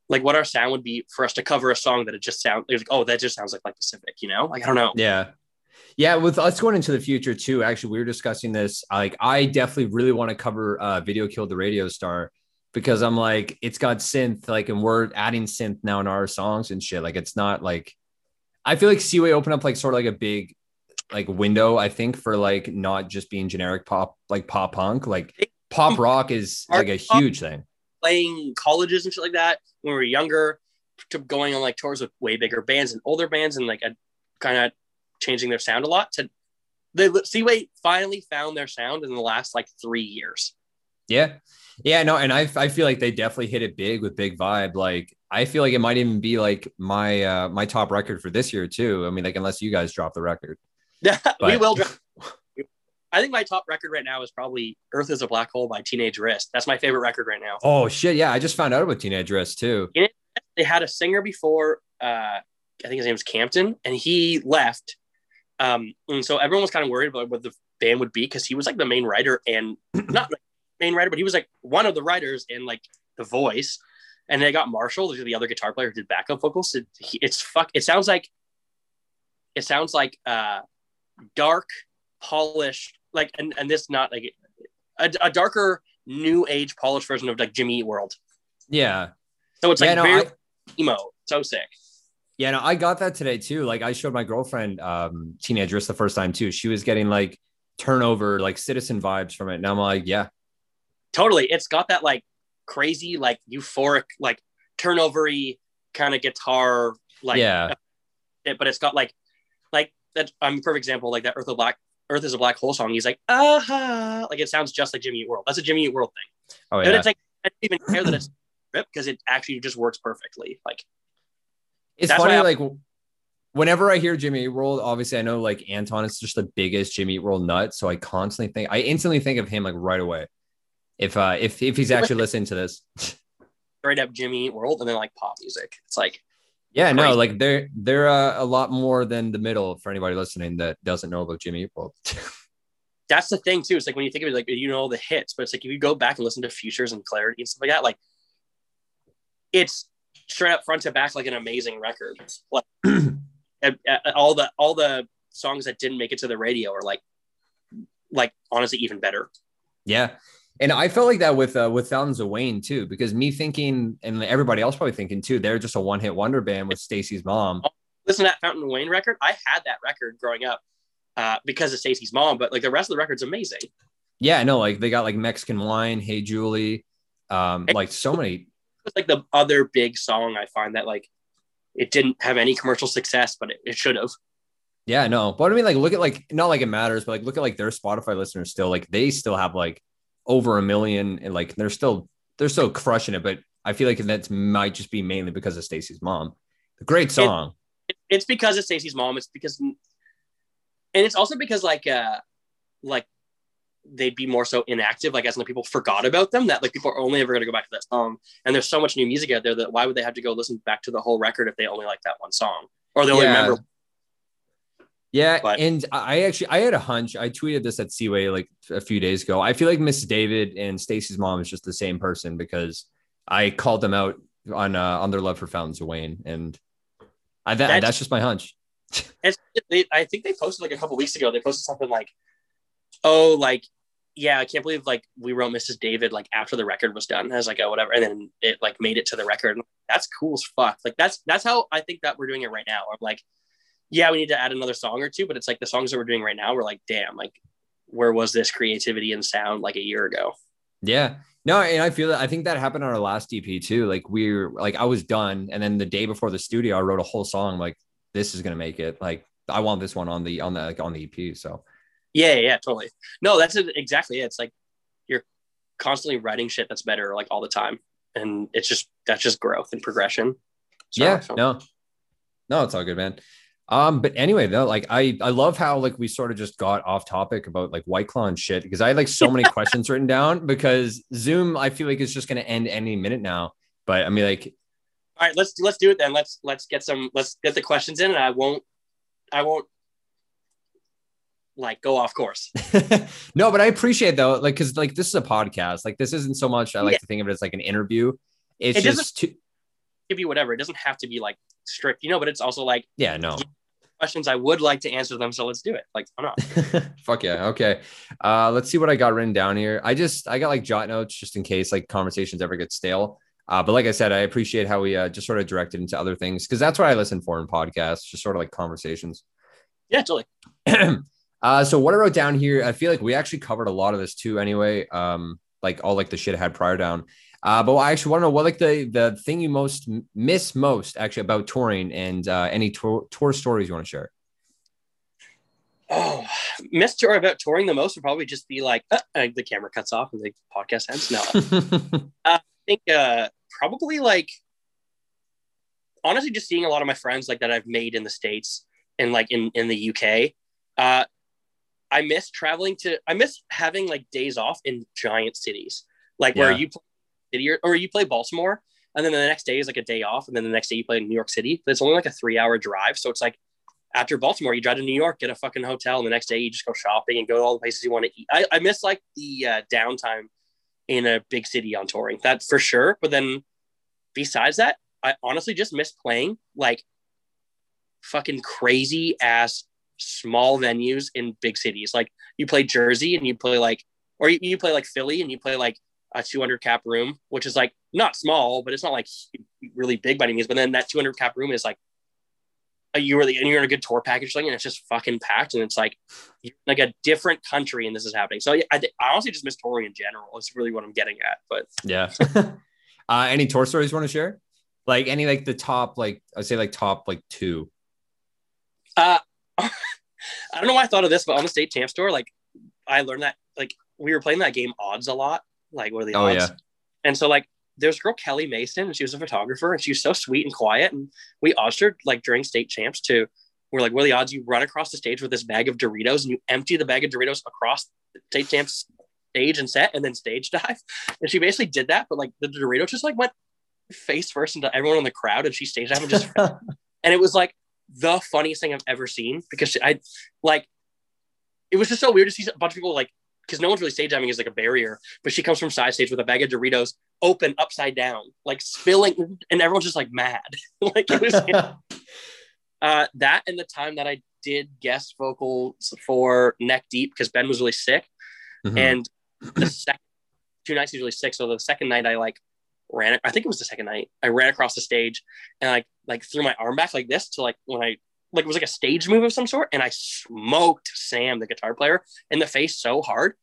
like, what our sound would be for us to cover a song that it just sounds like, oh, that just sounds like like Pacific, you know? Like, I don't know. yeah. Yeah, with us going into the future too. Actually, we were discussing this. Like, I definitely really want to cover uh, "Video Killed the Radio Star" because I'm like, it's got synth, like, and we're adding synth now in our songs and shit. Like, it's not like I feel like Seaway opened up like sort of like a big like window. I think for like not just being generic pop, like pop punk, like pop rock is like a huge thing. Playing colleges and shit like that when we were younger, to going on like tours with way bigger bands and older bands and like a kind of changing their sound a lot. To the Seaway finally found their sound in the last like three years. Yeah. Yeah, no, and I I feel like they definitely hit it big with Big Vibe. Like I feel like it might even be like my uh my top record for this year too. I mean, like unless you guys drop the record. we But- will. drop- I think my top record right now is probably "Earth Is a Black Hole" by Teenage Wrist. That's my favorite record right now. Oh shit, yeah, I just found out about Teenage Wrist too. They had a singer before. Uh, I think his name was Kamtin, and he left. Um, and so everyone was kind of worried about what the band would be because he was like the main writer and not like main writer, but he was like one of the writers in like the voice. And they got Marshall, the other guitar player who did backup vocals. It, he, it's fuck. It sounds like it sounds like uh, dark, polished, like and, and this not like a, a darker new age polished version of like Jimmy Eat World. Yeah. So it's yeah, like no, very I, emo. So sick. yeah, no, I got that today too. Like I showed my girlfriend um Teenage the first time too. She was getting like turnover, like citizen vibes from it. And I'm like, yeah, Totally. It's got that like crazy, like euphoric, like turnovery kind of guitar, like yeah, it, but it's got like like that I'm um, a perfect example, like that Earth of Black Earth is a Black Hole song. He's like, aha, like it sounds just like Jimmy Eat World. That's a Jimmy Eat World thing. oh yeah And it's like I don't even care that it's rip because it actually just works perfectly. Like It's funny, I- like whenever I hear Jimmy Eat World, obviously I know like Anton is just the biggest Jimmy Eat World nut. So I constantly think I instantly think of him like right away. If uh if if he's actually listening to this. straight up Jimmy Eat World and then like pop music. It's like Yeah, no, like they're they're uh, a lot more than the middle for anybody listening that doesn't know about Jimmy Eat World. that's the thing too. It's like when you think of it, like you know all the hits, but it's like if you go back and listen to Futures and Clarity and stuff like that, like it's straight up front to back like an amazing record. Like and all the all the songs that didn't make it to the radio are like like honestly even better. yeah. And I felt like that with uh, with Fountains of Wayne too, because me thinking and everybody else probably thinking too, they're just a one hit wonder band with Stacy's mom. Listen to that Fountain of Wayne record. I had that record growing up uh, because of Stacy's mom, but like the rest of the record's amazing. Yeah, no, like they got like Mexican wine, Hey Julie, um, like so many. It's like the other big song I find that like it didn't have any commercial success, but it, it should have. Yeah, no, but I mean, like, look at like not like it matters, but like look at like their Spotify listeners still like they still have like over a million and like they're still they're still crushing it. But I feel like that might just be mainly because of Stacy's mom. Great song. It, it's because of Stacey's mom. It's because, and it's also because like uh like they'd be more so inactive. Like as in the people forgot about them. That like people are only ever going to go back to that song. And there's so much new music out there that why would they have to go listen back to the whole record if they only like that one song or they only Yeah. remember? Yeah, But- and I actually I had a hunch. I tweeted this at Seaway like a few days ago. I feel like Miss David and Stacy's mom is just the same person because I called them out on uh, on their love for Fountains of Wayne, and I that, That's- that's just my hunch. They, I think they posted like a couple weeks ago. They posted something like, "Oh, like, yeah, I can't believe like we wrote Mrs. David like after the record was done." I was like, "Oh, whatever," and then it like made it to the record. That's cool as fuck. Like that's that's how I think that we're doing it right now. I'm like, yeah, we need to add another song or two, but it's like the songs that we're doing right now. We're like, damn, like where was this creativity and sound like a year ago? Yeah. No, and I feel that I think that happened on our last EP too. Like we're like I was done, and then the day before the studio, I wrote a whole song. Like this is gonna make it. Like I want this one on the on the like on the EP. So Yeah, yeah, totally. No, that's it, exactly it. It's like you're constantly writing shit that's better like all the time, and it's just that's just growth and progression. So, yeah, so- no, no, it's all good, man. Um, but anyway, though, like I I love how like we sort of just got off topic about like White Claw and shit because I had like so many questions written down because Zoom I feel like is just gonna end any minute now. But I mean, like All right, let's let's do it then. Let's let's get some let's get the questions in, and I won't I won't like go off course. no, but I appreciate though, like, cause like this is a podcast. Like, this isn't so much. I like Yeah. to think of it as like an interview. It's It just too, Give you whatever. It doesn't have to be like strict, you know. But it's also like yeah, no. questions I would like to answer them. So let's do it. Like why not? Fuck yeah. Okay. Uh, let's see what I got written down here. I just I got like jot notes just in case like conversations ever get stale. Uh, but like I said, I appreciate how we uh, just sort of directed into other things because that's what I listen for in podcasts, just sort of like conversations. Yeah, totally. uh, so what I wrote down here, I feel like we actually covered a lot of this too. Anyway, um, like all like the shit I had prior down. Uh, but I actually want to know what like the the thing you most miss most actually about touring and uh, any tour tour stories you want to share. Oh, miss tour about touring the most would probably just be like uh, uh, the camera cuts off and the podcast ends. No, I think uh, probably like honestly just seeing a lot of my friends like that I've made in the states and like in in the UK. Uh, I miss traveling to. I miss having like days off in giant cities, like where you play city or, or you play Baltimore, and then the next day is like a day off, and then the next day you play in New York City. But it's only like a three hour drive, so it's like after Baltimore, you drive to New York, get a fucking hotel, and the next day you just go shopping and go to all the places you want to eat. I, I miss like the uh, downtime in a big city on touring, that for sure. But then besides that, I honestly just miss playing like fucking crazy ass small venues in big cities. Like you play Jersey and you play like, or you, you play like Philly and you play like a 200 cap room, which is like not small, but it's not like really big by any means. But then that 200 cap room is like a, you really and you're in a good tour package thing, and it's just fucking packed, and it's like like a different country, and this is happening. So I, I honestly just miss touring in general. It's really what I'm getting at. But Yeah. uh, any tour stories you want to share? Like any like the top like I say like top like two. Uh, I don't know why I thought of this, but on the State Champs tour, like I learned that like we were playing that game odds a lot. Like what are the Oh, odds? yeah. And so like there's a girl Kelly Mason, and she was a photographer, and she was so sweet and quiet. And we her like during state champs too. We're like, what are the odds you run across the stage with this bag of Doritos and you empty the bag of Doritos across the state champs stage and set and then stage dive? And she basically did that, but like the Doritos just like went face first into everyone in the crowd, and she stage dived and just and it was like the funniest thing I've ever seen because I like it was just so weird to see a bunch of people like because no one's really stage diving is like a barrier, but she comes from side stage with a bag of Doritos open upside down, like spilling, and everyone's just like mad. like it was uh, that and the time that I did guest vocals for Neck Deep because Ben was really sick, Mhm. and the second two nights he's really sick. So the second night I like ran. I think it was the second night. I ran across the stage and like like threw my arm back like this to like when I like it was like a stage move of some sort, and I smoked Sam, the guitar player, in the face so hard.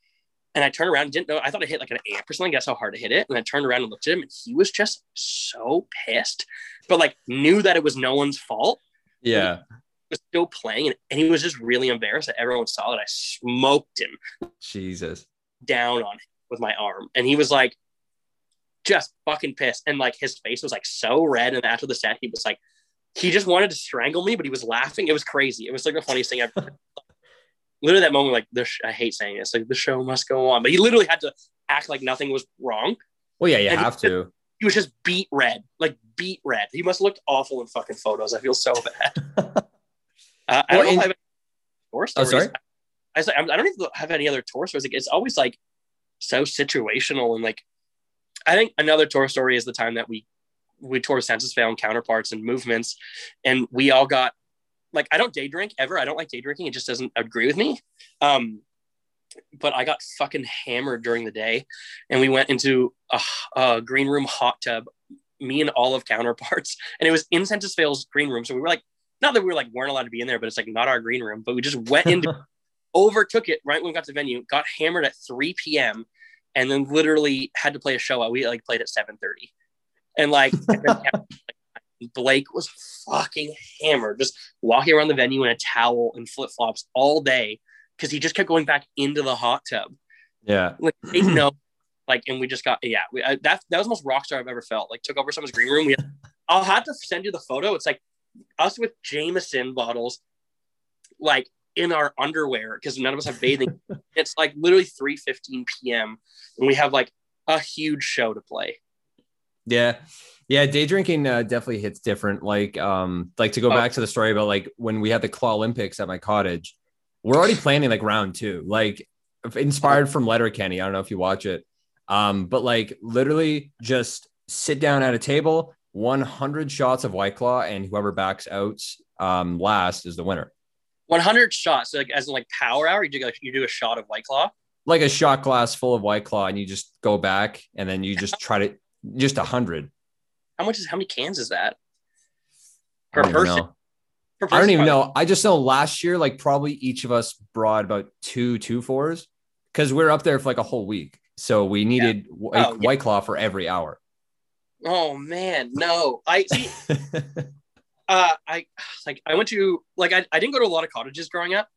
And I turned around, and didn't know. I thought I hit like an amp or something. That's how hard I hit it. And I turned around and looked at him, and he was just so pissed, but like knew that it was no one's fault. yeah. Was still playing, and, and he was just really embarrassed that everyone saw that I smoked him Jesus. down on him with my arm. And he was like, just fucking pissed. And like his face was like so red. And after the set, he was like, he just wanted to strangle me, but he was laughing. It was crazy. It was like the funniest thing I've literally that moment, like the sh- I hate saying this, like the show must go on. But he literally had to act like nothing was wrong. Well, yeah, you And he have to. He was just beat red, like beat red. He must have looked awful in fucking photos. I feel so bad. Uh, I don't know in- if I have tour Oh, sorry. I, like, I don't even have any other tour stories. Like, it's always like so situational and like. I think another tour story is the time that we we toured Senses Fail and counterparts and movements, and we all got like I don't day drink ever. I don't like day drinking. It just doesn't agree with me. Um, but I got fucking hammered during the day, and we went into a, a green room hot tub. Me and all of counterparts, and it was in Senses Fail's green room. So we were like, not that we were like weren't allowed to be in there, but it's like not our green room. But we just went into, overtook it right when we got to the venue, got hammered at 3 p.m. and then literally had to play a show. We like played at 7:30, and like Blake was fucking hammered, just walking around the venue in a towel and flip flops all day because he just kept going back into the hot tub. Yeah. Like, they know, like, and we just got, yeah, we, I, that, that was the most rock star I've ever felt. Like, took over someone's green room. We had, I'll have to send you the photo. It's like us with Jameson bottles, like in our underwear because none of us have bathing. it's like literally 3 15 p.m. and we have like a huge show to play. Yeah. Yeah, day drinking uh, definitely hits different. Like, um, like to go Oh. back to the story about like when we had the Claw Olympics at my cottage, we're already planning like round two, like inspired from Letterkenny. I don't know if you watch it, um, but like literally just sit down at a table, 100 shots of White Claw, and whoever backs out um, last is the winner. 100 shots, so like as in like power hour, you do like you do a shot of White Claw. Like a shot glass full of White Claw, and you just go back, and then you just try to just a hundred. How much is how many cans is that I per don't even person? know. Per I don't even probably- know. I just know last year, like probably each of us brought about two two fours because we are up there for like a whole week. So we needed white, Oh, yeah. white claw for every hour. Oh man, no. I see. uh, I like I went to like I, I didn't go to a lot of cottages growing up,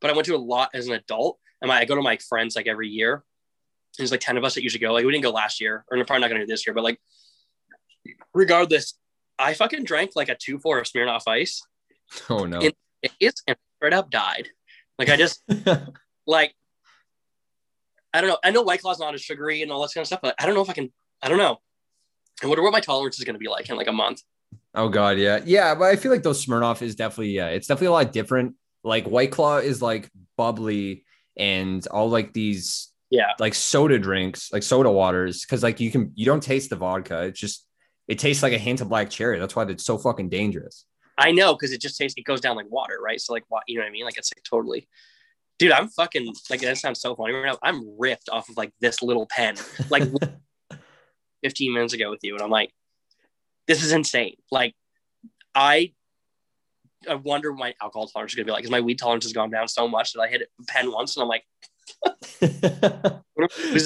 but I went to a lot as an adult. And I go to my friends like every year. There's like ten of us that usually go. Like we didn't go last year, or we're probably not going to do this year. But like, regardless, I fucking drank like a two four of Smirnoff Ice. oh no. It- It's and straight up died. Like I just like I don't know. I know White Claw's not as sugary and all that kind of stuff, but I don't know if I can. I don't know. I wonder what my tolerance is going to be like in like a month. oh god, yeah, yeah. But I feel like those Smirnoff is definitely yeah, it's definitely a lot different. Like White Claw is like bubbly and all like these Yeah. like soda drinks, like soda waters, because like you can you don't taste the vodka. It's just it tastes like a hint of black cherry. That's why it's so fucking dangerous. I know because it just tastes. It goes down like water, right? So like, what you know what I mean? Like it's like totally. Dude, I'm fucking like that sounds so funny right now. I'm ripped off of like this little pen, like 15 minutes ago with you, and I'm like, this is insane. Like, I, I wonder what my alcohol tolerance is gonna be like because my weed tolerance has gone down so much that I hit a pen once, and I'm like,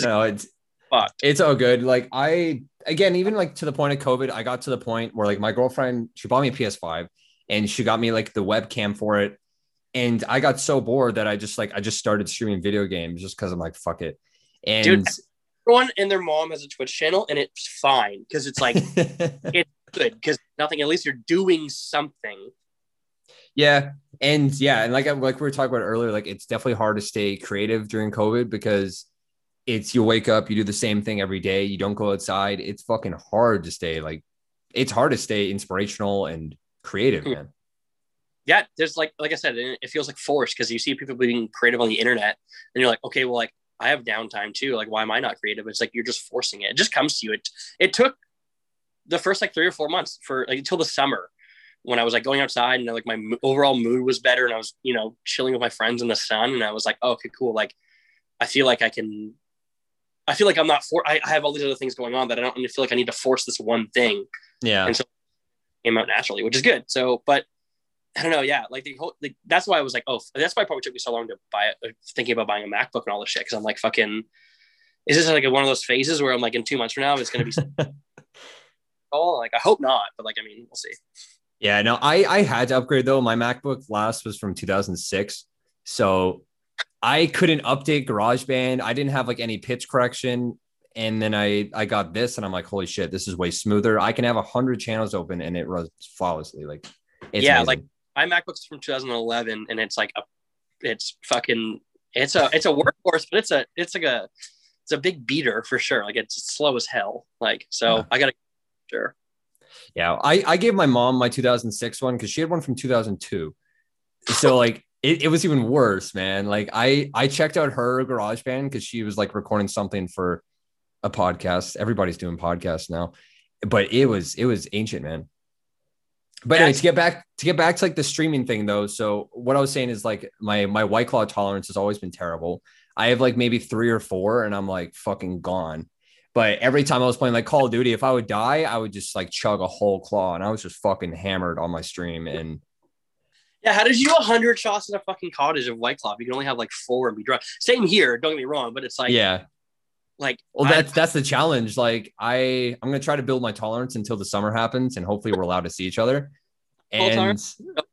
no, it's fucked. it's all good. Like I again, even like to the point of COVID, I got to the point where like my girlfriend, she bought me a PS5 and she got me like the webcam for it. And I got so bored that I just like I just started streaming video games just because I'm like, fuck it. And Dude, Everyone and their mom has a Twitch channel, and it's fine because it's like it's good because nothing. At least you're doing something. Yeah, and yeah, and like like we were talking about earlier, like it's definitely hard to stay creative during COVID because it's you wake up, you do the same thing every day, you don't go outside. It's fucking hard to stay like it's hard to stay inspirational and creative, Hmm. man. yeah, there's like like I said, it it feels like forced because you see people being creative on the internet, and you're like, okay, well, like I have downtime too. Like, why am I not creative? It's like you're just forcing it. It just comes to you. It it took the first like three or four months for like until the summer when I was like going outside and like my overall mood was better and I was you know chilling with my friends in the sun and I was like, oh, okay, cool. Like, I feel like I can. I feel like I'm not for. I, I have all these other things going on that I don't feel like I need to force this one thing Yeah. And so- came out naturally, which is good. So, but I don't know. Yeah, like the whole, like that's why I was like, oh, that's why it probably took me so long to buy it, uh, thinking about buying a MacBook and all this shit. Because I'm like, fucking, is this like one of those phases where I'm like, in two months from now, it's gonna be oh, like I hope not, but like I mean, we'll see. Yeah, no, I I had to upgrade though. My MacBook last was from 2006, so I couldn't update GarageBand. I didn't have like any pitch correction, and then I I got this, and I'm like, holy shit, this is way smoother. I can have a hundred channels open, and it runs flawlessly. Like, it's Yeah, amazing. like- My MacBook's from 2011, and it's like a, it's fucking, it's a, it's a workhorse, but it's a, it's like a, it's a big beater for sure. Like it's slow as hell. Like so, Yeah. I gotta sure. Yeah, I I gave my mom my 2006 one because she had one from 2002. So like it, it was even worse, man. Like I I checked out her garage band because she was like recording something for a podcast. Everybody's doing podcasts now. But it was it was ancient, man. But anyway, to get back to get back to like the streaming thing though. So what I was saying is like my my white claw tolerance has always been terrible. I have like maybe three or four, and I'm like fucking gone. But every time I was playing like Call of Duty, if I would die, I would just like chug a whole claw, and I was just fucking hammered on my stream. And Yeah, how did you do hundred shots in a fucking cottage of White Claw? You can only have like four and be drunk. Same here. Don't get me wrong, but it's like yeah, like well, I- that's that's the challenge. Like I I'm gonna try to build my tolerance until the summer happens, and hopefully we're allowed to see each other. And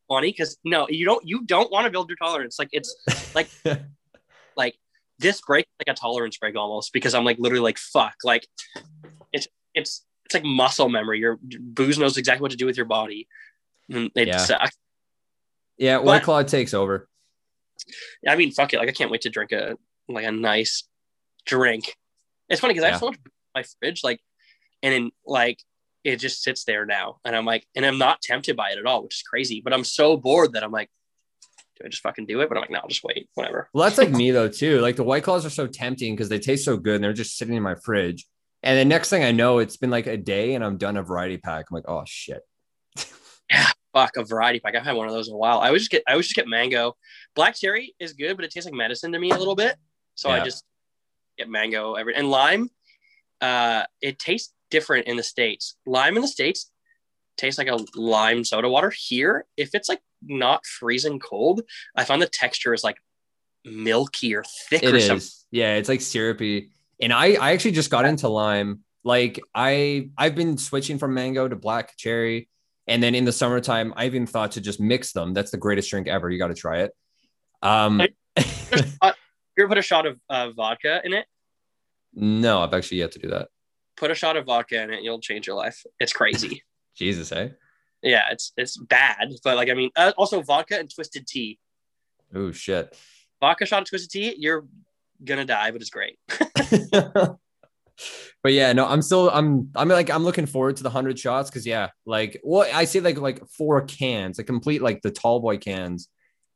funny because no, you don't you don't want to build your tolerance. Like it's like like this break like a tolerance break almost because I'm like literally like fuck. Like it's it's it's like muscle memory. Your booze knows exactly what to do with your body. And it Yeah. sucks. yeah, White But- Claw takes over. I mean, fuck it. Like I can't wait to drink a like a nice drink. It's funny because I Yeah. have so much my fridge, like, and then like it just sits there now, and I'm like, and I'm not tempted by it at all, which is crazy. But I'm so bored that I'm like, do I just fucking do it? But I'm like, no, I'll just wait, whatever. Well, that's like me though too. Like the White Claws are so tempting because they taste so good, and they're just sitting in my fridge. And the next thing I know, it's been like a day, and I'm done a variety pack. I'm like, oh shit. Yeah, fuck a variety pack. I've had one of those in a while. I always just get I always just get mango. Black cherry is good, but it tastes like medicine to me a little bit. So I just get mango every and lime. Uh, it tastes different in the states. Lime in the states tastes like a lime soda water. Here, if it's like not freezing cold, I find the texture is like milky or thick It or is. something. Yeah, it's like syrupy. And I I actually just got into lime. Like I I've been switching from mango to black cherry. And then in the summertime, I even thought to just mix them. That's the greatest drink ever. You got to try it. Um You ever put a shot of uh, vodka in it? no, I've actually yet to do that. Put a shot of vodka in it, you'll change your life. It's crazy. Jesus, eh? Yeah, it's it's bad, but like I mean, uh, also vodka and twisted tea. Oh shit. vodka shot of twisted tea, you're gonna die, but it's great. but yeah, no, I'm still I'm I'm like I'm looking forward to the hundred shots because yeah, like well, I see like like four cans, like complete like the tall boy cans,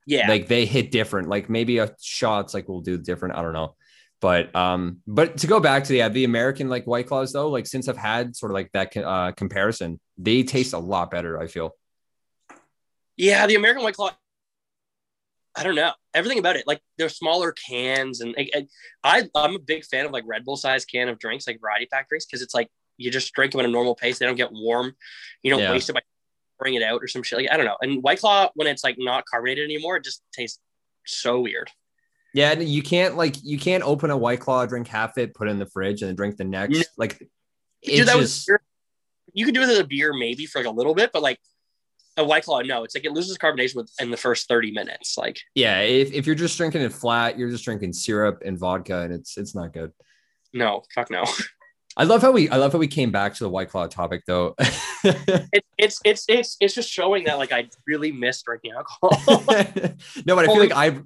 Yeah, like they hit different. Like maybe a shots like will do different. I don't know. But um, but to go back to the yeah, the American like white claws though, like since I've had sort of like that uh comparison, they taste a lot better. I feel. yeah. The American White Claw. I don't know everything about it. Like they're smaller cans, and like, I, I I'm a big fan of like Red Bull size can of drinks, like variety pack drinks, because it's like you just drink them at a normal pace. They don't get warm. You don't Yeah. waste it by pouring it out or some shit. Like I don't know. And White Claw, when it's like not carbonated anymore, it just tastes so weird. Yeah, you can't like you can't open a white claw, drink half it, put it in the fridge, and then drink the next. No. Like Dude, it's that just beer. you could do it with a beer maybe for like a little bit, but like a white claw, no, it's like it loses carbonation with in the first 30 minutes. Like yeah. If, if you're just drinking it flat, you're just drinking syrup and vodka, and it's it's not good. no, fuck no. I love how we I love how we came back to the white claw topic though. It, it's it's it's it's just showing that like I really miss drinking alcohol. no, but I feel Holy- like I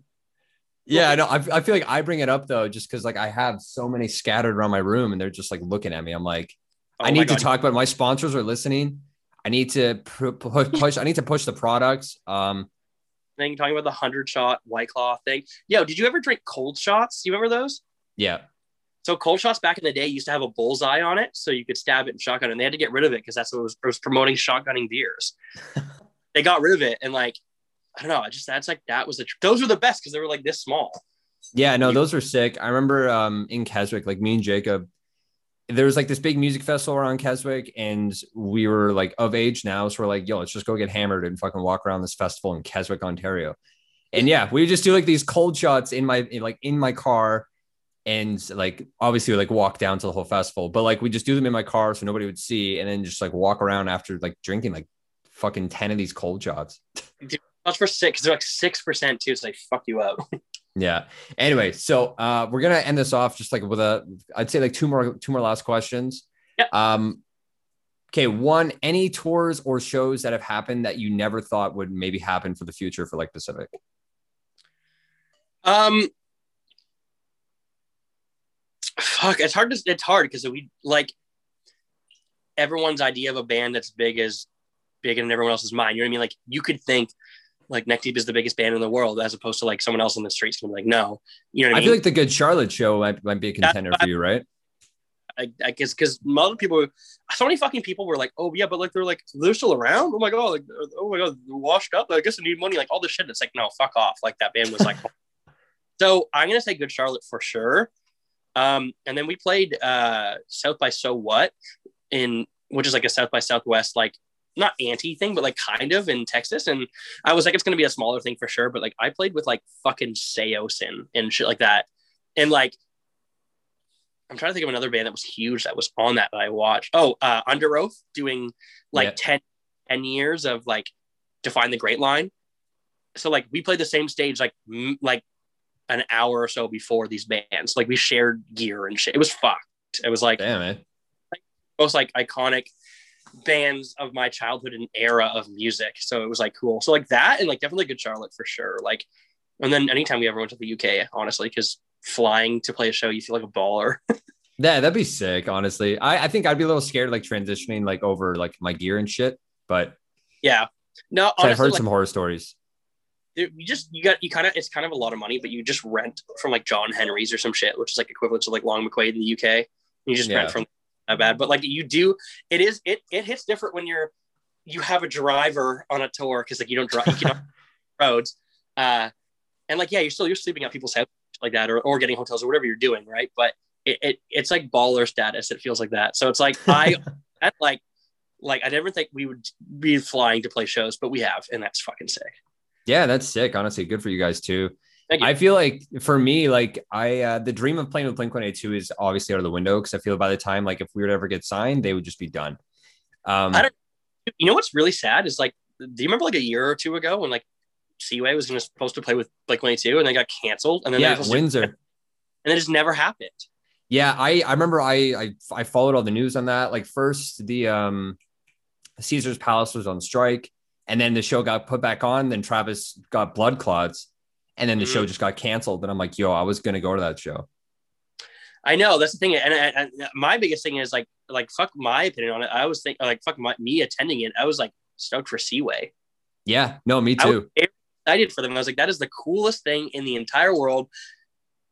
yeah, no, I, I feel like I bring it up though, just because like I have so many scattered around my room and they're just like looking at me. I'm like, Oh I need to talk about my sponsors are listening. I need to pu- pu- push. I need to push the products. Um, thing talking about the hundred shot white claw thing. Yo, did you ever drink cold shots? Do you remember those? yeah, So cold shots back in the day used to have a bullseye on it, so you could stab it and shotgun, and they had to get rid of it because that's what was, was promoting shotgunning beers. they got rid of it, and like I don't know, I just that's like that was the tr- those were the best because they were like this small. yeah, no, those were sick. I remember um in Keswick, like me and Jacob, there was like this big music festival around Keswick, and we were like of age now, so we're like, yo, let's just go get hammered and fucking walk around this festival in Keswick, Ontario. And yeah, we just do like these cold shots in my like in my car, and like obviously we, like walk down to the whole festival, but like we just do them in my car so nobody would see, and then just like walk around after like drinking like fucking ten of these cold shots. That's for six. They're like six percent too, so they fuck you up. Yeah. Anyway, so uh, we're gonna end this off just like with a, I'd say like two more, two more last questions. Yeah. Um. Okay. One, any tours or shows that have happened that you never thought would maybe happen for the future for like Pacific? Um, fuck, it's hard to it's hard because we like everyone's idea of a band that's big is big in everyone else's mind. You know what I mean? Like you could think like Neck Deep is the biggest band in the world, as opposed to like someone else on the streets gonna be like, no, you know what I, I mean? feel like the Good Charlotte show might, might be a contender for you, right? I, I guess because other people, so many fucking people were like, oh yeah, but like they're like they're still around. Oh my god, like oh my god, they're washed up. I guess they need money. Like all this shit. It's like no, fuck off. Like that band was like. so I'm gonna say Good Charlotte for sure. Um, and then we played uh, South by So What in which is like a South by Southwest like not anti thing, but like kind of in Texas. And I was like, it's gonna be a smaller thing for sure. But like I played with like fucking Saosin and shit like that. And like I'm trying to think of another band that was huge that was on that that I watched. Oh, uh, Underoath doing like Yeah. 10, 10 years of like Define the Great Line. So like we played the same stage like m- like an hour or so before these bands. Like we shared gear and shit. It was fucked. It was like Damn it. most like iconic bands of my childhood and era of music. So it was like cool. So like that and like definitely Good Charlotte for sure. Like, and then anytime we ever went to the UK, honestly, because flying to play a show, you feel like a baller. Yeah, that'd be sick. Honestly, I, I think I'd be a little scared like transitioning like over like my gear and shit. But yeah. No, 'cause I've heard like, some horror stories. you just you got you kind of it's kind of a lot of money, but you just rent from like John Henry's or some shit, which is like equivalent to like Long McQuaid in the UK. You just Yeah. rent from that bad, but like you do, it is it it hits different when you're you have a driver on a tour because like you don't drive you know roads, uh, and like yeah, you're still you're sleeping at people's houses like that or or getting hotels or whatever you're doing, right? But it, it it's like baller status. It feels like that. So it's like I at like like I never think we would be flying to play shows, but we have, and that's fucking sick. Yeah, that's sick. Honestly, good for you guys too. I feel like for me, like I, uh, the dream of playing with Blink One Eight Two is obviously out of the window because I feel by the time, like, if we were to ever get signed, they would just be done. Um, I don't- you know what's really sad is like, do you remember like a year or two ago when like Seaway was gonna, supposed to play with Blink 22 and they got canceled and then yeah, supposed to- Windsor. and it just never happened. Yeah, I I remember I, I I followed all the news on that. Like first the um Caesar's Palace was on strike, and then the show got put back on. Then Travis got blood clots, and then the show Mhm. just got canceled. And I'm like, yo, I was gonna go to that show. I know that's the thing, and, and, and my biggest thing is like like fuck my opinion on it. I was think like fuck my, me attending it. I was like stoked for Seaway. Yeah, no, me I was too. excited for them. I was like, that is the coolest thing in the entire world.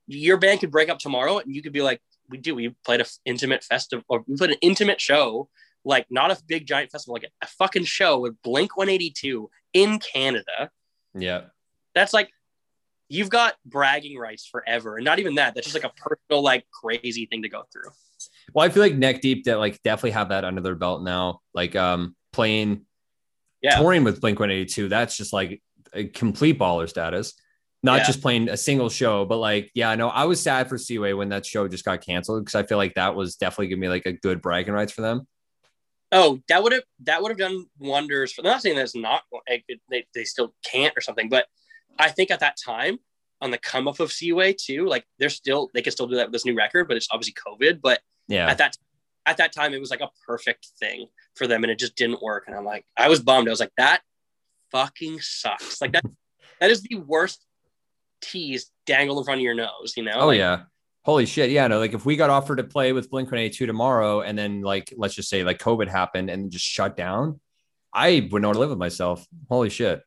Your band could break up tomorrow, and you could be like, we do. We played a f- intimate festival, or we played an intimate show, like not a big giant festival, like a, a fucking show with Blink 182 in Canada. Yeah, That's like, you've got bragging rights forever, and not even that. That's just like a personal, like crazy thing to go through. well, I feel like Neck Deep that like definitely have that under their belt now. Like um playing Yeah. touring with Blink 182, that's just like a complete baller status. Not Yeah. just playing a single show, but like, yeah, no, I was sad for Seaway when that show just got canceled because I feel like that was definitely giving me like a good bragging rights for them. Oh, that would have that would have done wonders. For, I'm not saying that's not like, they they still can't or something, but I think at that time on the come up of Seaway too, like they're still they can still do that with this new record, but it's obviously COVID. But Yeah. at that at that time, it was like a perfect thing for them, and it just didn't work. And I'm like, I was bummed. I was like, that fucking sucks. Like that that is the worst tease dangled in front of your nose. You know? Oh Like, yeah. Holy shit. Yeah. No, like if we got offered to play with Blink 182 tomorrow and then like let's just say like COVID happened and just shut down, I wouldn't want to live with myself. Holy shit.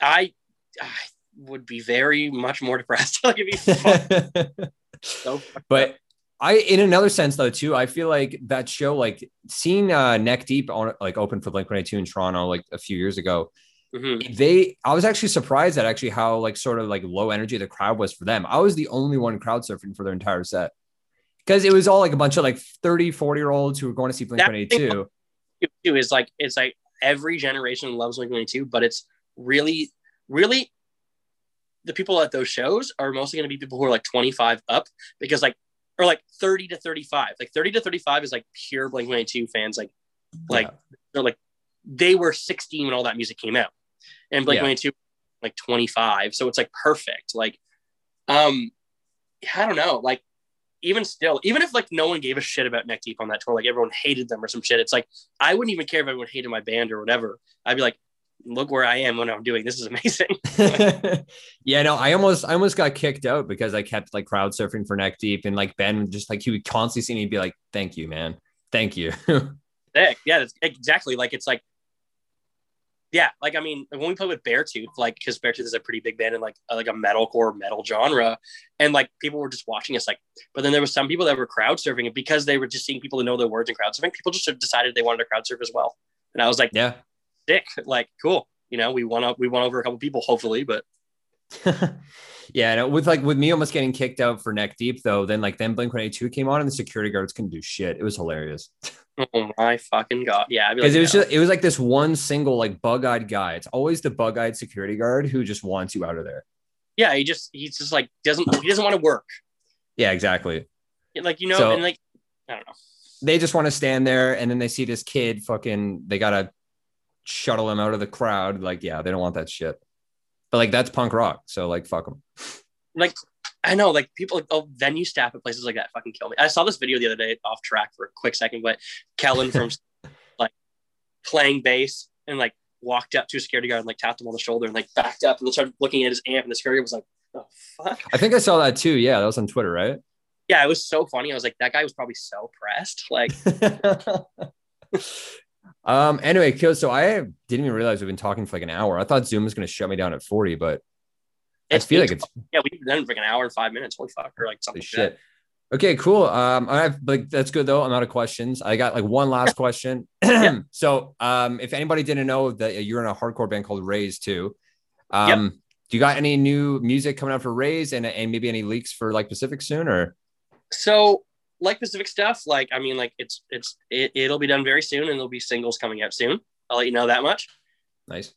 I I would be very much more depressed. like it'd be so up. but I, in another sense though, too, I feel like that show, like seeing uh, Neck Deep on like open for Blink 182 in Toronto, like a few years ago, Mhm. they, I was actually surprised at actually how like sort of like low energy the crowd was for them. I was the only one crowd surfing for their entire set because it was all like a bunch of like 30, 40 year olds who were going to see Blink 182. too is like it's like every generation loves Blink 182, but it's really, really the people at those shows are mostly going to be people who are like 25 up because like or like 30 to 35. Like 30 to 35 is like pure Blink 182 fans. Like like Yeah. they're like they were 16 when all that music came out, and Blink Yeah. 182 like 25. So it's like perfect. Like um, I don't know. Like even still, even if like no one gave a shit about Neck Deep on that tour, like everyone hated them or some shit, it's like I wouldn't even care if everyone hated my band or whatever. I'd be like, look where I am when I'm doing this is amazing. yeah, no, I almost I almost got kicked out because I kept like crowd surfing for Neck Deep and like Ben just like he would constantly see me and be like, "Thank you, man, thank you." Sick. Yeah, that's exactly like it's like yeah, like I mean, when we play with Beartooth, like because Beartooth is a pretty big band in like a, like a metalcore metal genre, and like people were just watching us, like. But then there was some people that were crowd surfing, and because they were just seeing people to know their words and crowd surfing, people just decided they wanted to crowd surf as well. And I was like, Yeah. Sick, like cool. You know, we won up, we won over a couple people, hopefully, but yeah, and with like with me almost getting kicked out for neck deep though, then like then Blink 182 came on and the security guards couldn't do shit. It was hilarious. oh my fucking god, yeah, Because like, it was no. just it was like this one single like bug-eyed guy. It's always the bug-eyed security guard who just wants you out of there. yeah, he just he's just like doesn't he doesn't want to work, Yeah, exactly. like you know, So- and like I don't know. They just want to stand there and then they see this kid fucking they gotta shuttle him out of the crowd. Like, yeah, they don't want that shit. But like that's punk rock. So like fuck them. like I know, like people, like, oh, venue staff at places like that fucking kill me. I saw this video the other day, off track for a quick second, but Kellen from like playing bass and like walked up to a security guard and like tapped him on the shoulder and like backed up and then started looking at his amp and the security guard was like, oh fuck. I think I saw that too. Yeah, that was on Twitter, right? Yeah, it was so funny. I was like, that guy was probably so pressed. Like, um anyway so i didn't even realize we've been talking for like an hour. I thought zoom was going to shut me down at 40 but i feel like it's yeah, we've been done for like an hour and five minutes. Holy fuck, or like something. holy like that. shit. Okay cool. Um i have like that's good though. I'm out of questions. I got like one last question. Yeah. so um if anybody didn't know that you're in a hardcore band called Rays too. Um do you got any new music coming out for Rays and, and maybe any leaks for like pacific soon or? So like Pacific stuff, like I mean, like it's it's it, it'll be done very soon and there'll be singles coming out soon. I'll let you know that much. nice.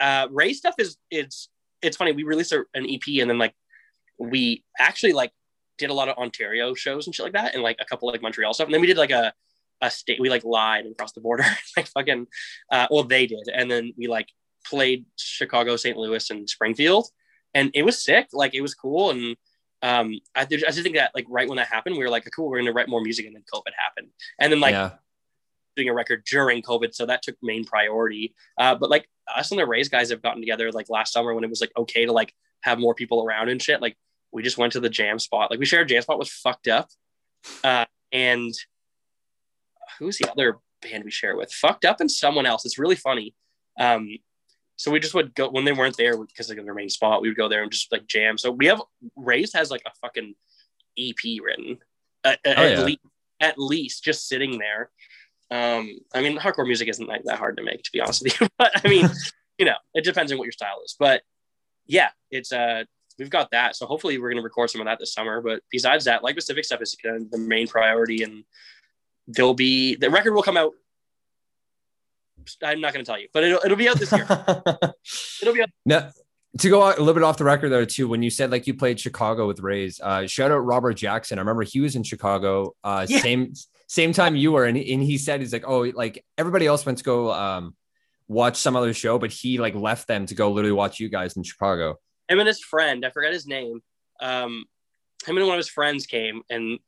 Uh Rays stuff is it's it's funny. We released a, an ep and then like we actually like did a lot of ontario shows and shit like that and like a couple like montreal stuff. And then we did like a a state we like lied and crossed the border like fucking uh well they did. And then we like played chicago st louis and springfield. And it was sick. Like it was cool. And um i, I just think that like right when that happened we were like cool we're gonna write more music and then covid happened and then like yeah doing a record during COVID, so that took main priority. Uh, but like us and the Rays guys have gotten together like last summer when it was like okay to like have more people around and shit. Like we just went to the jam spot. Like we shared a jam spot was fucked up. Uh, and who's the other band we share with? Fucked up and someone else. It's really funny. Um, so we just would go when they weren't there because like their main spot. We would go there and just like jam. So we have Rays has like a fucking EP written uh, Oh, at yeah. least at least just sitting there. Um, I mean, hardcore music isn't like that hard to make, to be honest with you. But I mean, you know, it depends on what your style is. But yeah, it's uh, we've got that. So hopefully, we're gonna record some of that this summer. But besides that, like Pacific stuff is kind of the main priority, and there'll be the record will come out. I'm not gonna tell you, but it'll it'll be out this year. it'll be out. No, to go a little bit off the record there too, when you said like you played Chicago with Rays, uh, shout out Robert Jackson. I remember he was in Chicago, uh, Yeah. same same time you were, and, and he said he's like, oh, like everybody else went to go um, watch some other show, but he like left them to go literally watch you guys in Chicago. him and his friend, I forgot his name. Um, him and one of his friends came and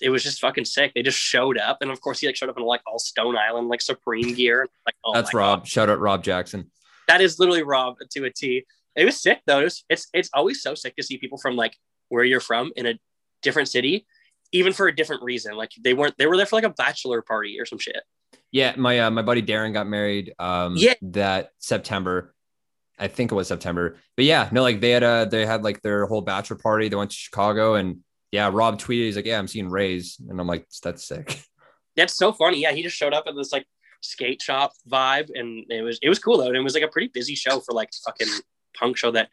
it was just fucking sick. They just showed up. And of course he like showed up in like all Stone Island, like Supreme gear. Like, oh That's Rob. God. Shout out Rob Jackson. That is literally Rob to a T. It was sick though. It was, it's, it's always so sick to see people from like where you're from in a different city, even for a different reason. Like they weren't, they were there for like a bachelor party or some shit. Yeah, my uh, my buddy Darren got married um Yeah. that September. I think it was September. But yeah, no, like they had a they had like their whole bachelor party. They went to Chicago and yeah, Rob tweeted, he's like, Yeah, I'm seeing Rays. And I'm like, that's sick. That's so funny. Yeah. He just showed up at this like skate shop vibe and it was, it was cool though. And it was like a pretty busy show for like fucking punk show that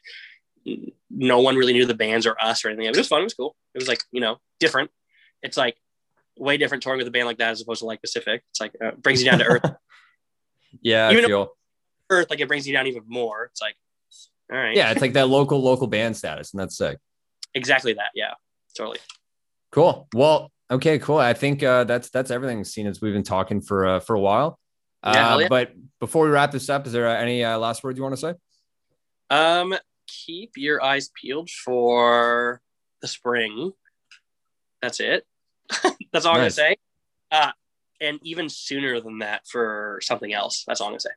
no one really knew the bands or us or anything. It was fun. It was cool. It was like, you know, different. It's like way different touring with a band like that as opposed to like Pacific. It's like, uh, brings you down to earth, yeah, Even I feel earth. Like it brings you down even more. It's like, all right. yeah, it's like that local local band status, and that's sick. Exactly that. Yeah, totally. Cool. Well, okay, cool. I think uh, that's that's everything. Seen as we've been talking for uh, for a while. Uh, Yeah. But before we wrap this up, is there uh, any uh, last words you want to say? Um, keep your eyes peeled for the spring. That's it. That's all I'm gonna say. Uh, and even sooner than that for something else. That's all I'm gonna say.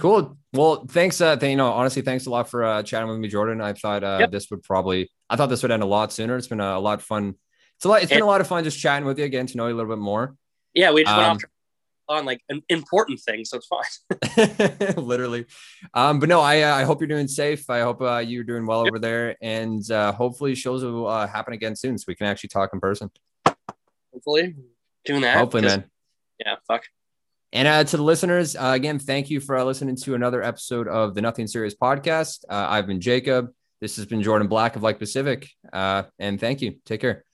Cool. Well, thanks. Uh, th- you know, honestly, thanks a lot for uh, chatting with me, Jordan. I thought uh, Yep. this would probably, I thought this would end a lot sooner. It's been a, lot of fun. It's a lot. It's been a lot of fun just chatting with you, again to know you a little bit more. Yeah, we just went Um, off on like an important thing, so it's fine. Literally. Um, but no, I uh, I hope you're doing safe. I hope uh, you're doing well over there, and uh, hopefully shows will uh, happen again soon, so we can actually talk in person. Hopefully, doing that. Hopefully, man. Yeah, fuck. And uh, to the listeners, uh, again, thank you for uh, listening to another episode of the Nothing Serious podcast. Uh, I've been Jacob. This has been Jordan Black of Like Pacific. Uh, and thank you. Take care.